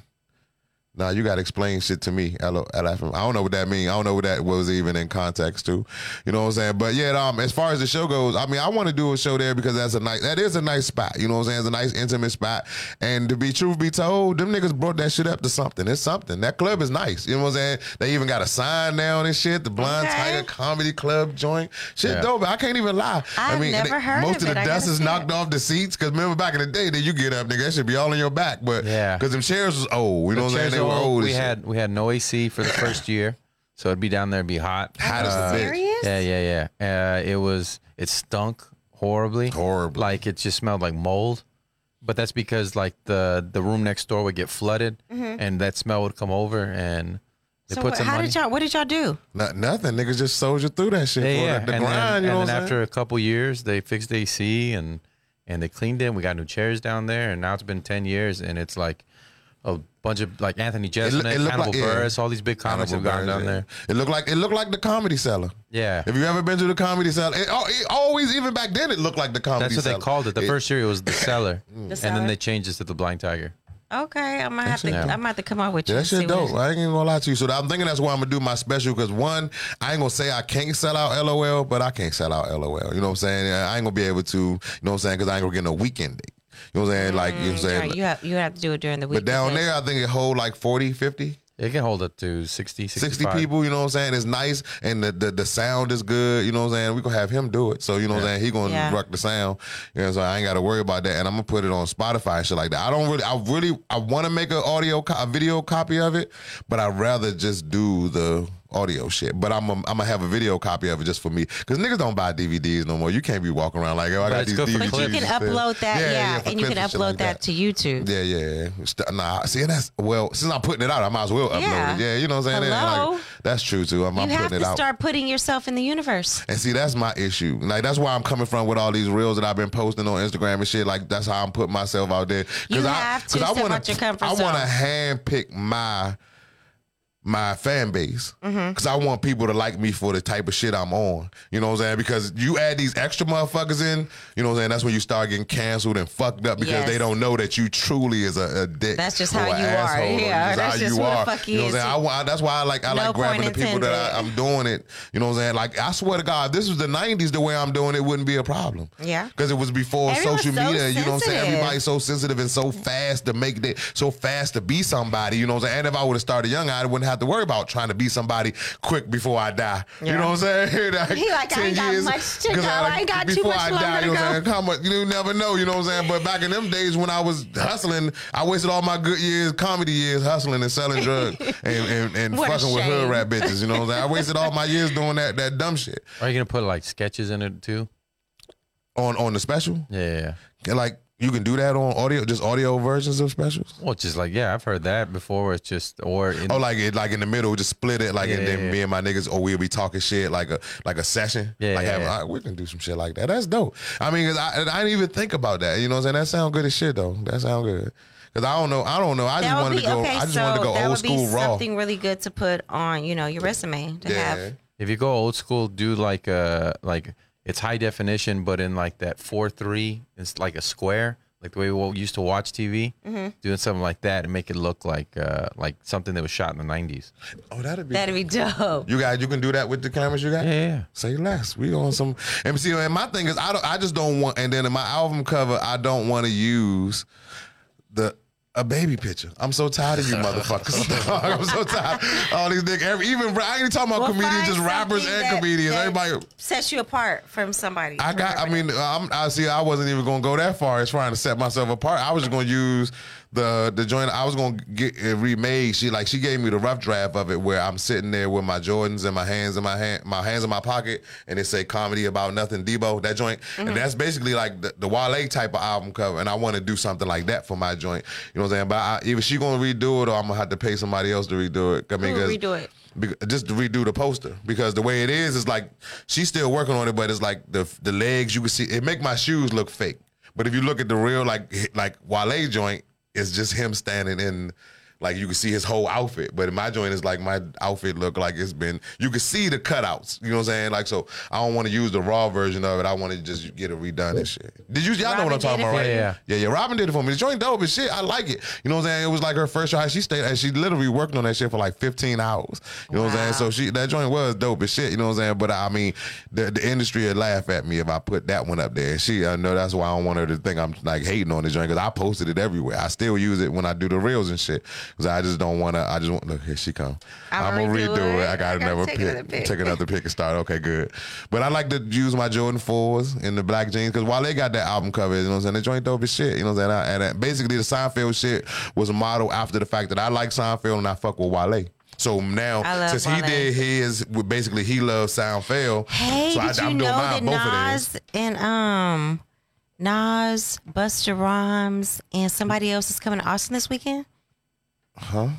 Nah, you gotta explain shit to me. L- LFM. I don't know what that means. I don't know what that was even in context to. You know what I'm saying? But yeah, um, as far as the show goes, I mean, I want to do a show there because that's a nice. That is a nice spot. You know what I'm saying? It's a nice intimate spot. And to be truth be told, them niggas brought that shit up to something. It's something. That club is nice. You know what I'm saying? They even got a sign down and shit. The Blind Okay. Tiger Comedy Club joint. Shit Yeah. dope. I can't even lie. I I've mean, never they- heard most of of the it. I dust is knocked it. off the seats. Because remember back in the day, that you get up, nigga, that should be all in your back. But Yeah. because them chairs was old. You know what I'm saying? Chairs old. old. We shit. had we had no AC for the first year, so it'd be down there, it'd be hot. Hot as a Uh, bitch. Serious? Yeah, yeah, yeah. Uh, it was it stunk horribly. Horribly. Like it just smelled like mold. But that's because like the the room next door would get flooded, and that smell would come over, and they Mm-hmm. So put what, some how money. did y'all? What did y'all do? Not, nothing. Niggas just soldier through that shit. yeah, for yeah. The, the and grind, then, you know and what then I'm after saying? a couple years, they fixed the AC and and they cleaned it. We got new chairs down there, and now it's been ten years, and it's like a bunch of like Anthony It Jeselnik, look- it Hannibal like- yeah. All these big comics have gone down there. It looked like it looked like the comedy cellar. Yeah. If you ever been to the comedy cellar, it, it always even back then it looked like the comedy. That's what cellar. they called it. The first year it was the cellar, mm. and cellar? then they changed it to the Blind Tiger. Okay, I might have to. Yeah. I might have to come out with you. Yeah, that shit dope. I ain't even gonna lie to you. So I'm thinking that's why I'm gonna do my special because one, I ain't gonna say I can't sell out LOL, but I can't sell out LOL. You know what I'm saying? I ain't gonna be able to. You know what I'm saying? Because I ain't gonna get no weekend date. You know what I'm saying? Like you know what I'm mm, saying. Right, you have you have to do it during the week. but down there, I think it hold like 40, 50. It can hold up to 60, 60 people, you know what I'm saying? It's nice and the, the the sound is good, you know what I'm saying? We're gonna have him do it. So, you know what I'm saying? He gonna Yeah. rock the sound. You know, so I ain't gotta worry about that. And I'm gonna put it on Spotify and shit like that. I don't really I really I wanna make an audio co- a video copy of it, but I'd rather just do the audio shit. But I'm I'm gonna have a video copy of it just for me because niggas don't buy DVDs no more. You can't be walking around like, oh, I But got these DVDs. But you can upload that, shit. yeah, for and you can upload like that, to YouTube. Yeah, yeah. Nah, see, that's well. Since I'm putting it out, I might as well upload Yeah. it. Yeah, you know what I'm saying. Hello? Like, that's true too. I'm, I'm You have putting to it out. start putting yourself in the universe. And see, that's my issue. Like that's why I'm coming from with all these reels that I've been posting on Instagram and shit. Like that's how I'm putting myself out there. You I, have to 'cause I step wanna, out your comfort I want zone. to handpick my my fan base Mm-hmm. because I want people to like me for the type of shit I'm on. You know what I'm saying? Because you add these extra motherfuckers in, you know what I'm saying? That's when you start getting canceled and fucked up because Yes. they don't know that you truly is a, a dick. That's just how you are. Yeah, that's just the fuck you know what I'm saying? I, that's why I like I No like grabbing the people that I, I'm doing it. You know what I'm saying? Like I swear to God, if this was the '90s. The way I'm doing it wouldn't be a problem. Yeah. because it was before Everyone's social so media. You know what I'm saying? Everybody's so sensitive and so fast to make that, so fast to be somebody. You know what I'm saying? And if I would have started young, I wouldn't have to worry about trying to be somebody quick before I die. You know what I'm saying? like, He like, I ain't got much to 'cause go. I ain't got too before much I longer die, to you know what I'm go. saying? How much you never know. You know what I'm saying? But back in them days when I was hustling, I wasted all my good years, comedy years, hustling and selling drugs and and, and fucking with hood shame. rat bitches. You know what I'm saying? I wasted all my years doing that that dumb shit Are you gonna put like sketches in it too? on on the special. Yeah, yeah. yeah. And, Like you can do that on audio, just audio versions of specials. Well, just like yeah, I've heard that before. It's just or in, Oh, like it, like in the middle, just split it, like, and then yeah, me and my niggas, or we'll be talking shit, like a like a session. Yeah, like yeah, have, yeah. all right, we can do some shit like that. That's dope. I mean, 'cause I, I didn't even think about that. You know what I'm saying? That sound good as shit though. That sound good. Cause I don't know, I don't know. I just That would wanted be to go. okay. I just so wanted to go old would school be raw. something really good to put on, you know, your resume to Yeah. have. if you go old school, do like uh like it's high definition, but in like that four three, it's like a square, like the way we used to watch TV. Mm-hmm. Doing something like that and make it look like uh like something that was shot in the nineties. Oh, that'd be. That'd be dope. you guys, You can do that with the cameras you got. Yeah, yeah. Say less. We on some. And see, and my thing is, I don't. I just don't want. And then in my album cover, I don't want to use the. A baby picture. I'm so tired of you motherfuckers. dog. I'm so tired. All these niggas, every, even I ain't even talking about Well, comedians, just rappers and that- comedians. that Everybody, sets you apart from somebody. I got. I mean, I'm, I see. I wasn't even gonna go that far as trying to set myself apart. I was just gonna use the the joint. I was gonna get it remade. She like she gave me the rough draft of it where I'm sitting there with my Jordans and my hands in my hand, my hands in my pocket, and it say comedy about nothing. Debo that joint, and mm-hmm. that's basically like the, the Wale type of album cover. And I want to do something like that for my joint. You know what I'm saying? But I, either she gonna redo it or I'm gonna have to pay somebody else to redo it. I mean, redo it? Just to redo the poster because the way it is is like she's still working on it, but it's like the the legs you can see it make my shoes look fake. But if you look at the real like like Wale joint, it's just him standing in like you can see his whole outfit. But in my joint is like my outfit look like it's been you can see the cutouts. You know what I'm saying? Like so I don't want to use the raw version of it. I want to just get it redone and shit. Did you y'all know what I'm talking about, right? Yeah, yeah, yeah. Robin did it for me. The joint dope as shit. I like it. You know what I'm saying? It was like her first try. She stayed and she literally worked on that shit for like 15 hours. You know what I'm saying? So she that joint was dope as shit. You know what I'm saying? But I mean, the the industry would laugh at me if I put that one up there. She, I know that's why I don't want her to think I'm like hating on the joint because I posted it everywhere. I still use it when I do the reels and shit because I just don't want to. I just want look here she come. I'm, I'ma redo redo it. it. I got I gotta another take pick, another pick. take another pick and start. Okay, good. But I like to use my Jordan fours in the black jeans because while they got that album cover, you know what I'm saying? The joint dope as shit. You know what I'm saying? I, and uh, basically the Seinfeld shit was a model after the fact that I like Seinfeld and I fuck with Wale. So now, I since he did his, basically he loves Seinfeld. Hey, so did you know that Nas and um Nas, Busta Rhymes, and somebody else is coming to Austin this weekend? Huh?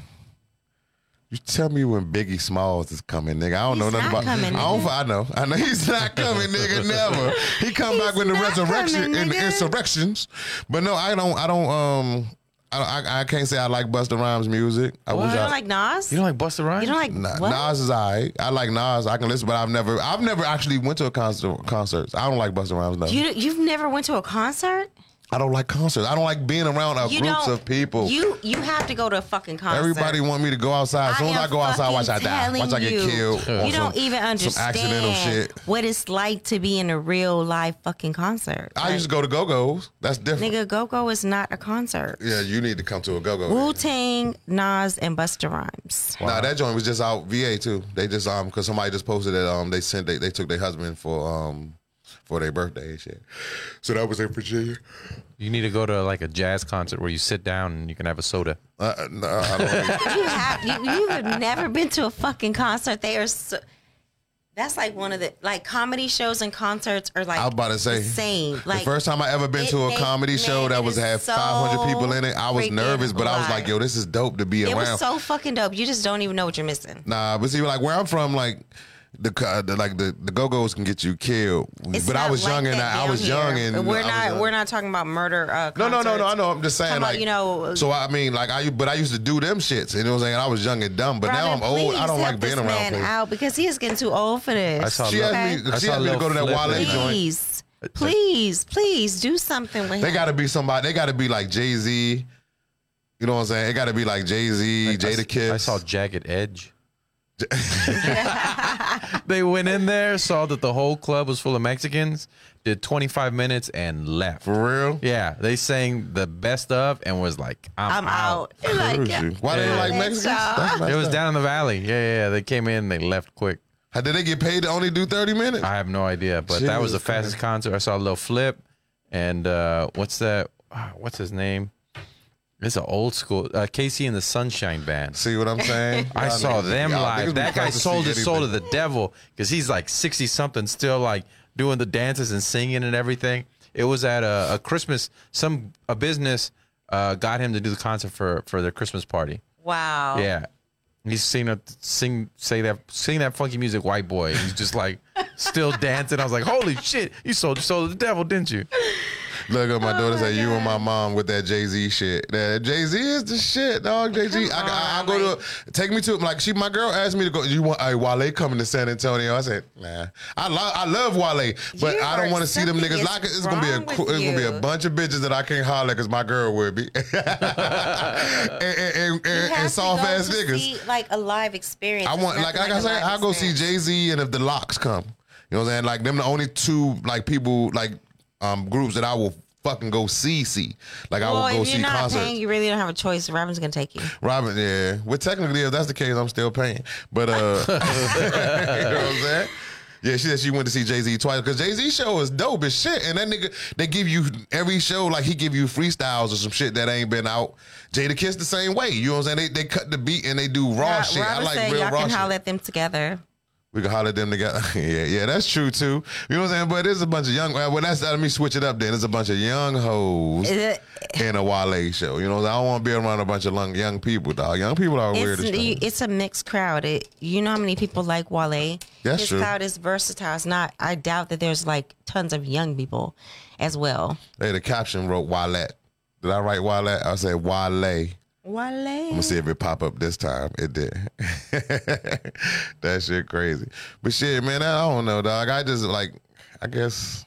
You tell me when Biggie Smalls is coming, nigga. I don't know nothing not about. coming, I don't. nigga. I know. I know he's not coming, nigga. Never. He come back He's with the resurrection coming, and the insurrections. But no, I don't. I don't. Um, I, I, I can't say I like Busta Rhymes music. I wish You don't like Nas? You don't like Busta Rhymes? You don't like Nah, what? Nas is alright. I like Nas. I can listen, but I've never. I've never actually went to a concert. Concerts. I don't like Busta Rhymes. No. You you've never went to a concert? I don't like concerts. I don't like being around a groups of people. You you have to go to a fucking concert. Everybody want me to go outside. As soon as I go outside, watch I fucking die. Watch I get killed. on You don't some- even understand Some accidental shit. what it's like to be in a real live fucking concert. I used to go to Go Go's. That's different. Nigga, Go Go is not a concert. Yeah, you need to come to a Go Go. Wu Tang, Nas, and Busta Rhymes. Nah, that joint was just out VA too. They just um because somebody just posted that um they sent they, they took their husband for um for their birthday and shit. So that was in Virginia. You need to go to like a jazz concert where you sit down and you can have a soda. Uh, no, I don't. You have you, you have never been to a fucking concert. They are so. That's like one of the like comedy shows and concerts are like I was about to say the same. Like the first time I ever been it to a make- comedy show man, that was is had so 500 people in it, I was nervous, but I was like, yo, this is dope to be it around. was so fucking dope. You just don't even know what you're missing. Nah, but see, like where I'm from, like the, co- the like the the go go's can get you killed. It's but I was like young and I, I was here. young and we're not young. we're not talking about murder. Uh, No, no, no, no. I know. I'm just saying, Talking about, like, you know, So I mean, like, I but I used to do them shits, you know what I'm saying. I was young and dumb, but now I'm old. I don't like being this around. man people. out because he is getting too old for this. I saw She Lil- asked me. I She saw asked me to go to that Flip Wale in joint. Please, please, please do something with They him. They got to be somebody. They got to be like Jay Z. You know what I'm saying? It got to be like Jay Z, Jadakiss. I saw Jagged Edge. they went in there, saw that the whole club was full of Mexicans, did 25 minutes and left. for real. Yeah, they sang the best of and was like, I'm, I'm out. Like, Why they Yeah. like Mexicans? Let's That's messed It was down in the valley. Yeah, yeah, yeah. They came in, they left quick. How did they get paid to only do 30 minutes? I have no idea, but that was the Jesus fastest concert. I saw a Lil Flip, and uh, what's that? ah, What's his name? It's an old school uh, KC and the Sunshine Band. See what I'm saying? I Y'all saw niggas- them y'all live. That guy sold his soul to the devil because he's like sixty something, still like doing the dances and singing and everything. It was at a, a Christmas. Some a business uh, got him to do the concert for for their Christmas party. wow. Yeah. He's singing a, sing say that sing that funky music, white boy. He's just like still dancing. I was like, holy shit, you sold your soul to the devil, didn't you? Look at my Oh daughter say you and my mom with that Jay Z shit. That Jay Z is the shit, dog. Jay Z. I, I, I go to take me to like she. My girl asked me to go. You want hey, Wale coming to San Antonio? I said nah. I love I love Wale, but You I don't want to see them niggas. Like it's gonna be a wrong cou- with it's gonna be a bunch of bitches that I can't holler because my girl would be, and, and, and, and, soft ass niggas. see, like a live experience. I want like like I a said, I go see. Jay Z and if the LOX come. You know what I'm saying? Like them the only two like people like um groups that I will fucking go see see. Like I will go if you're see not concerts. paying, you really don't have a choice. Robin's gonna take you. Robin, yeah. Well technically if that's the case, I'm still paying. But uh you know what I'm saying? Yeah, she said she went to see Jay Z twice because Jay Z show is dope as shit, and that nigga they give you every show like he give you freestyles or some shit that ain't been out. Jadakiss the same way, you know what I'm saying? They they cut the beat and they do raw shit. I like said real y'all raw can shit. holler at them together. We can holler them together. yeah, yeah, that's true too. You know what I'm saying? But there's a bunch of young. Well, that's let me switch it up. Then there's a bunch of young hoes in a Wale show. You know, I'm saying? I don't want to be around a bunch of young, young people, dog. Young people are weird It's, you- it's a mixed crowd. It, you know how many people like Wale? That's His true. crowd is versatile. It's not. I doubt that there's like tons of young people as well. Hey, the caption wrote Wale. Did I write Wale? I said Wale. I'm gonna see if it pop up this time. It did. that shit crazy. But shit, man, I don't know, dog. I just like, I guess.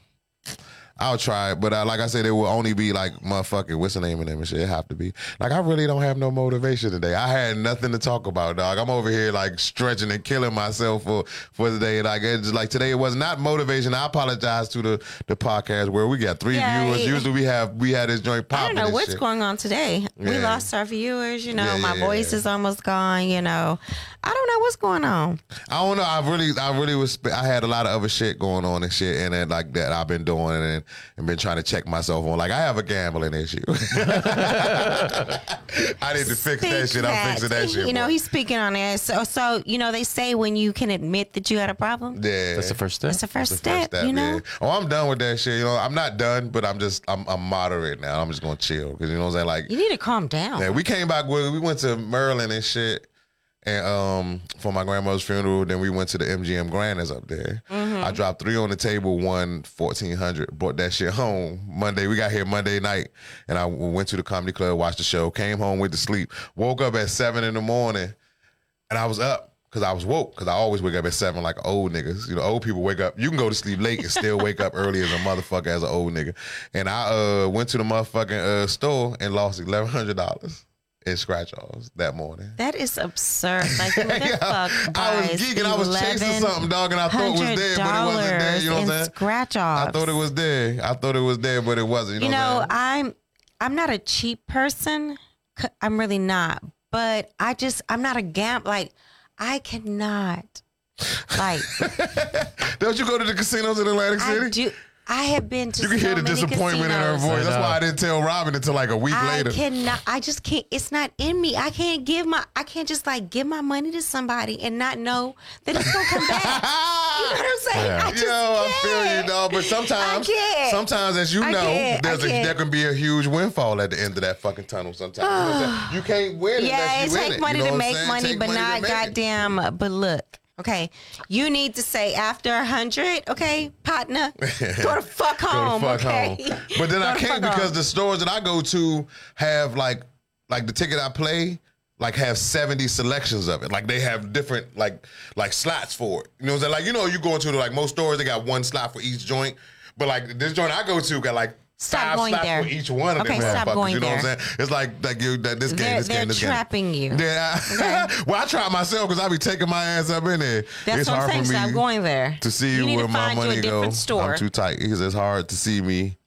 I'll try it, but uh, like I said, it will only be like motherfucking what's the name of them and shit. It have to be like I really don't have no motivation today. I had nothing to talk about, dog. I'm over here like stretching and killing myself for for the day. Like it's like today it was not motivation. I apologize to the the podcast where we got three Yeah, viewers. it- Usually we have we had this joint popping. I don't know what's shit. going on today. We lost our viewers. You know, Yeah, my yeah, voice yeah. is almost gone. You know, I don't know what's going on. I don't know. I really, I really was. I had a lot of other shit going on and shit, and then like that I've been doing and and been trying to check myself on. Like I have a gambling issue. I need to fix that Speak shit. I'm fixing that shit. You know, boy. he's speaking on it. So, so you know, they say when you can admit that you had a problem, yeah. That's the first step. that's the first The step. first you know, yeah. Oh, I'm done with that shit. You know, I'm not done, but I'm just, I'm, I'm moderate now. I'm just gonna chill because you know what I'm saying. Like, you need to calm down. yeah, we came back. We we went to Maryland and shit. And um, for my grandmother's funeral, then we went to the MGM Grand is up there. I dropped three on the table, won fourteen hundred. Brought that shit home Monday. We got here Monday night, and I went to the comedy club, watched the show, came home, went to sleep, woke up at seven in the morning, and I was up because I was woke because I always wake up at seven like old niggas. You know, old people wake up. You can go to sleep late and still wake up early as a motherfucker as an old nigga. And I uh, went to the motherfucking uh, store and lost eleven hundred dollars in scratch offs that morning. that is absurd. Like, who the fuck I was geeking. I was chasing something, dog, and I thought it was there, but it wasn't there. You know what I'm saying? Scratch offs. I thought it was there. I thought it was there, but it wasn't. You know, You know, I'm? I'm I'm not a cheap person. I'm really not. But I just I'm not a gam. Like I cannot Like Don't you go to the casinos in Atlantic City? I do. I have been to. You can so hear the disappointment in her voice. That's why I didn't tell Robin until like a week I later. cannot. I just can't. It's not in me. I can't give my. I can't just like give my money to somebody and not know that it's gonna come back. you know what I'm saying? Yeah. I just Yo, I feel you, can't. dog. But sometimes, I can't. sometimes, as you I know, can't. there's I a, can't. there can be a huge windfall at the end of that fucking tunnel. Sometimes You know you can't win Yeah, it you in take it. money you know to make saying? money, Take but money not it. goddamn. But look, okay, you need to say after a hundred, okay, partner, go the fuck Go home, fuck okay. home. But then I can't because home. the stores that I go to have like like the ticket I play like have 70 selections of it. Like they have different like like slots for it. You know what I'm saying? Like you know you go into like most stores they got one slot for each joint. But like this joint I go to got like Stop five going there. for each one of Okay, them stop going you know what I'm saying? It's like like you that this game, They're, this they're game, this game. trapping you. Yeah. well, I try myself because I be taking my ass up in there. That's it's what I'm saying. for me Stop going there. to see you where my money you a go. store. I'm too tight because it's hard to see me.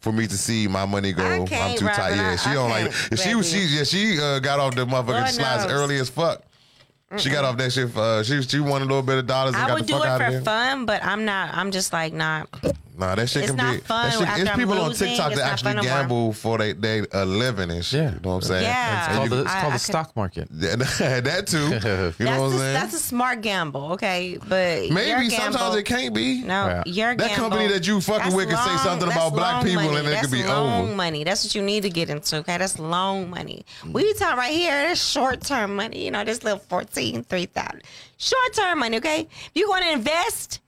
For me to see my money go, I'm too tight. Yeah, I- she I don't like. If she was, she yeah, she uh, got off the motherfucking Lord slides knows. early as fuck. She got off that shit. Uh, she she won a little bit of dollars and I got would the do fuck it out of for there. fun, but I'm not. I'm just like not. Nah, that shit It's can not be. fun that shit, after it's I'm people on losing. TikTok It's that not actually fun no more. gamble for they they a living and shit. Yeah. You know what I'm saying? Yeah. It's called you- the, it's I- called I the could- stock market. that too. You know That's what a, I'm saying? that's a smart gamble, okay? But your Maybe gamble, sometimes it can't be. No, Yeah. your That gamble, company that you fucking that's with can say long- something that's about black long people money. and it that's could be long over. money. That's what you need to get into, okay? That's long money. We talk right here, that's short term money. You know, this little 14, 3,000. Short term money, okay? If you want to invest,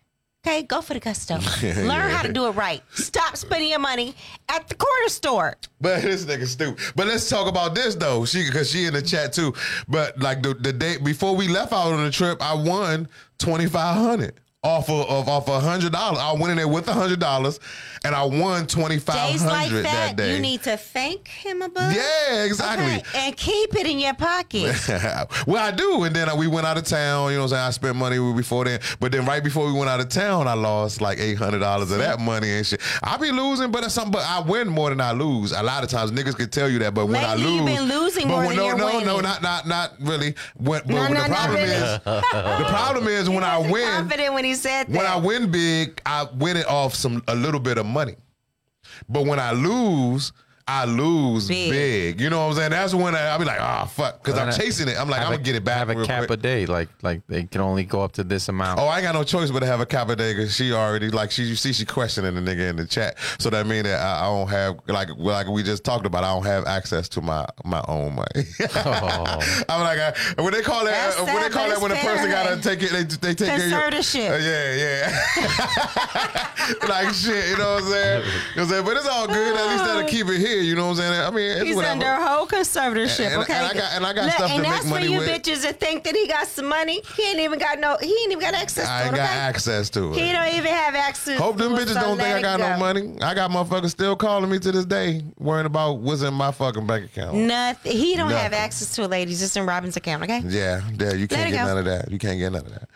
okay, go for the gusto. Learn how to do it right. Stop spending your money at the corner store. But this nigga stupid. But let's talk about this though. She because she in the chat too. But like the, the day before we left out on the trip, I won twenty five hundred off of, of off a hundred dollars. I went in there with a hundred dollars, and I won twenty five Days like that, that day. you need to thank him above. yeah, exactly. Okay, and keep it in your pocket. well, I do. And then uh, we went out of town. You know what I'm saying? I spent money before then. But then right before we went out of town, I lost like $800 of that money and shit. I be losing, but it's something, but I win more than I lose. A lot of times niggas can tell you that, but when I lose. you've been losing but more when, than no, you're no, no, winning. not not not really. When, but No, the no, not problem really. is the problem is when I win confident when he said that. when I win big, I win it off some a little bit of money. But when I lose, I lose Big. big. You know what I'm saying? That's when I, I be like, ah, fuck, because I'm chasing it. I'm like, I'm gonna get it back. Have a real cap quick. a day, like like they can only go up to this amount. Oh, I ain't got no choice but to have a cap a day because she already like she you see she questioning the nigga in the chat. So that mean that I, I don't have like like we just talked about. I don't have access to my my own money. Oh. I'm like I, when they call that That's uh, when they call that when a person fair. gotta take it they they take care of your- Conservatorship. Uh, yeah, yeah. like shit, you know what I'm saying? You know what I'm saying? But it's all good. At least that'll keep it here. You know what I'm saying? I mean, it's He's whatever. under a whole conservatorship, And- and- okay? and I got- and I got Look, stuff and to make money And that's for you with. bitches that think that he got some money. He ain't even got no. He ain't even got access I to ain't it. got okay? access to it. He don't even have access. Hope them bitches don't think I got no money. I got motherfuckers still calling me to this day, worrying about what's in my fucking bank account. Nothing. He don't have access to it, ladies. It's in Robin's account, okay? Yeah, yeah, you can't get go. none of that. You can't get none of that.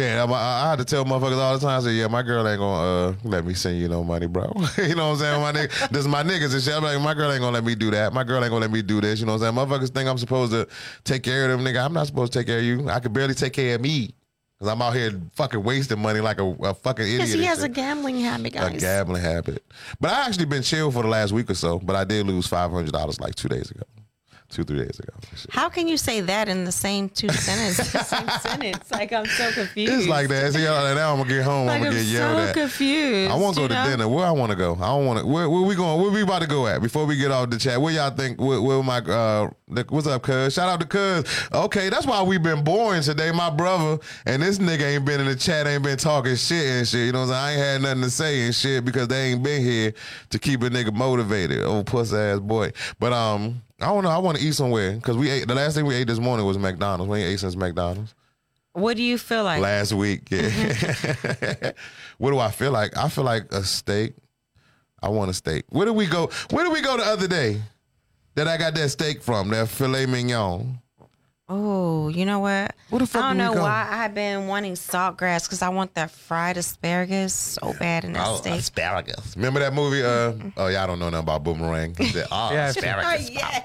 Yeah, I, I, had to tell motherfuckers all the time. I said, "Yeah, my girl ain't gonna uh, let me send you no money, bro." you know what I'm saying? My nigga, this is my niggas and shit. I'm like, my girl ain't gonna let me do that. My girl ain't gonna let me do this. You know what I'm saying? Motherfuckers think I'm supposed to take care of them, nigga. I'm not supposed to take care of you. I could barely take care of me because I'm out here fucking wasting money like a, a fucking idiot. Because he has a gambling habit, a gambling habit. But I actually been chill for the last week or so. But I did lose five hundred dollars like two days ago, two three days ago. How can you say that in the same two sentences? same sentence. Like I'm so confused. It's like that. See, now I'm gonna get home. Like I'm I'm gonna get yelled at. I'm so at. confused. I want to go to know? dinner. Where I want to go? I don't want to. Where, where we going? Where we about to go at? Before we get off the chat, where y'all think? Where, where my uh, what's up, Cuz? Shout out to Cuz. Okay, that's why we've been boring today. My brother and this nigga ain't been in the chat, ain't been talking shit and shit. You know what I'm saying? I ain't had nothing to say and shit because they ain't been here to keep a nigga motivated. Old puss ass boy. But um, I don't know. I want to eat somewhere because we ate. The last thing we ate this morning was McDonald's. We ain't ate since McDonald's What do you feel like? last week. Yeah. Mm-hmm. what do I feel like? I feel like a steak. I want a steak. Where did we go? Where did we go the other day? That I got that steak from, that filet mignon. Oh, you know what? Where the fuck I don't did know why I've been wanting saltgrass because I want that fried asparagus so bad in that Oh, steak. asparagus. Remember that movie? Uh, oh, y'all don't know nothing about Boomerang. He said, oh, Yeah, asparagus. Oh, yeah.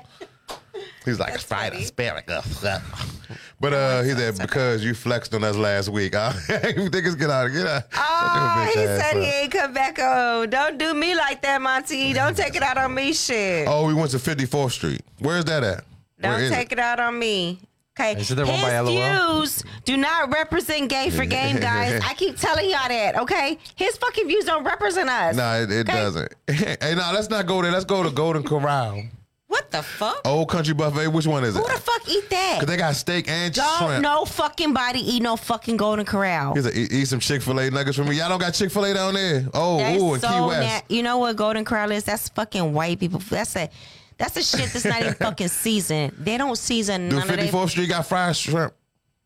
He's like That's fried funny. asparagus. but uh, he said because you flexed on us last week. Huh? Niggas get out, get out. Oh, he your ass said he ain't come back. Oh, don't do me like that, Monty. Don't take it out on me, shit. Oh, we went to 54th Street. Where's that at? Don't is take it? out on me. Okay. Is it the one His by LOL? views do not represent Game for Game, guys. I keep telling y'all that, okay? His fucking views don't represent us. No, it, it Okay? doesn't. hey, no, let's not go there. Let's go to Golden Corral. What the fuck? Old Country Buffet. Which one is it? Who the fuck eat that? Cause they got steak and Don't shrimp. no fucking body eat no fucking Golden Corral. He's like, eat, eat some Chick Fil A nuggets for me. Y'all don't got Chick Fil A down there. Oh, That's ooh, in Key West. na- You know what Golden Corral is? That's fucking white people. That's a that's a shit that's not even fucking seasoned. They don't season Do none of 54th. Street got fried shrimp?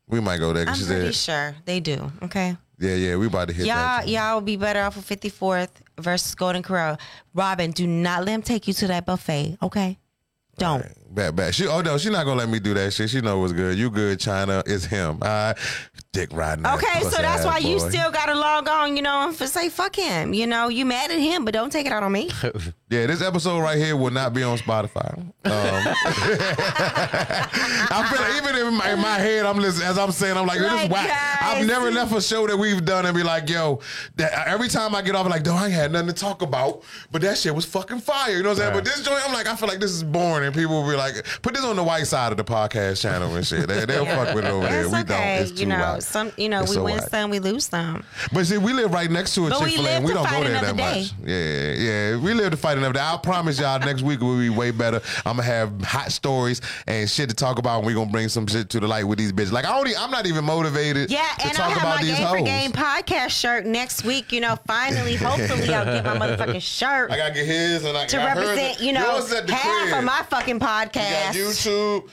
We might go there. I'm pretty said, sure they do. Okay. yeah, yeah, we about to hit Y'all, that. y'all will be better off with 54th versus Golden Corral. Robin, do not let him take you to that buffet. Okay. Don't. Bad, bad. She, oh no, she's not gonna let me do that shit. She know what's good. You good, China? It's him. All right, dick riding. Okay, so that's ass why you still got to log on, you know, and say fuck him. You know, you mad at him, but don't take it out on me. Yeah, this episode right here will not be on Spotify. Um, I feel like even in my, in my head, I'm listening as I'm saying, I'm like, this is whack. I've never left a show that we've done and be like, yo, that, every time I get off, I'm like, no, I ain't had nothing to talk about, but that shit was fucking fire. You know what I'm saying? Right. But this joint, I'm like, I feel like this is boring, and people will be like, put this on the white side of the podcast channel and shit. They, they'll fuck with it over there. It's We okay. don't. It's too you know, some you know, It's we so win some, we lose some. But see, we live right next to a Chick Fil A, and we don't go there that day. much. Yeah, yeah. We live to fight another day. I promise y'all, next week we will be way better. I'm gonna have hot stories and shit to talk about, and we gonna bring some shit to the light with these bitches. Like I e- I'm not even motivated. Yeah, to and talk I'll have about my these Game for hoes. Game podcast shirt next week. You know, finally, hopefully, I'll get my motherfucking shirt I gotta get his, and I to hers. represent, you know, Yours is at the half crib. of my fucking You got podcast. YouTube.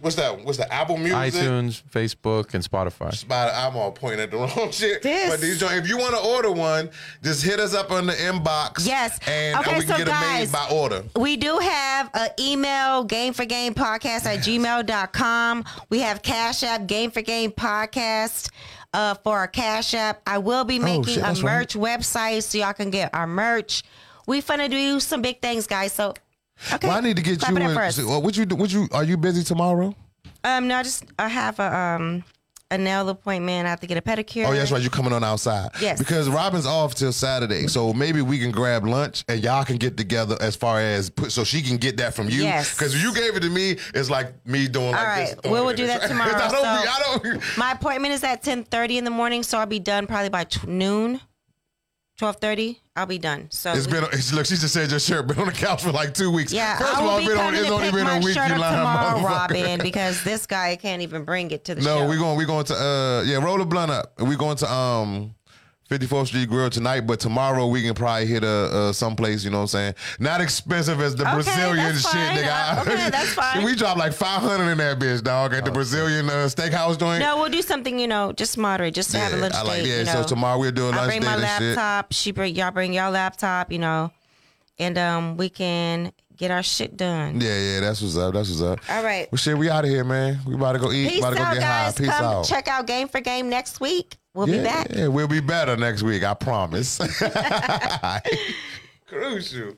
What's that? What's the Apple Music? iTunes, Facebook, and Spotify. Spot- I'm all pointing at the wrong shit. This- But these joint- if you want to order one, just hit us up on the inbox. Yes. And Okay, we can so get it guys, made by order. We do have an email, game for game podcast at gmail.com. We have Cash App, game for game podcast uh, for our Cash App. I will be making Oh, shit, a that's right. merch website so y'all can get our merch. We finna do some big things, guys. So, okay. Well, I need to get Clap you in. first. so, What you? do- What you? Are you busy tomorrow? Um, no, I just I have a um a nail appointment. I have to get a pedicure. Oh, yeah, that's right. You're coming on outside? Yes. Because Robin's off till Saturday, so maybe we can grab lunch and y'all can get together as far as put so she can get that from you. Yes. Because you gave it to me, it's like me doing like All this. right, throwing we will do that tomorrow. So-. My appointment is at ten thirty in the morning, so I'll be done probably by t- noon. Twelve thirty, I'll be done. So It's we- been. It's, look, she just said your shirt been on the couch for like two weeks. Yeah, First I of all, be been on. It's only been a week. You lying tomorrow. Robin, because this guy can't even bring it to the No, show. we going we going to uh yeah, roll a blunt up. We going to um 54th Street Grill tonight, but tomorrow we can probably hit a uh, someplace, you know what I'm saying? Not expensive as the Okay, Brazilian that's shit, fine. nigga. Uh, okay, that's fine. we drop like 500 in that bitch, dog, at the Brazilian uh, steakhouse joint. no, we'll do something, you know, just moderate, just to have a lunch I like date. yeah, you know. so tomorrow we'll do a I lunch bring date my and shit. laptop. She bring y'all bring y'all laptop, you know, and um we can get our shit done. Yeah, yeah, that's what's up. That's what's up. All right. Well, shit, we out of here, man. We about to go eat. Peace about to go out, get guys. high. Peace Come out. check out Game for Game next week. We'll yeah, be back. Yeah, we'll be better next week. I promise. Crucial.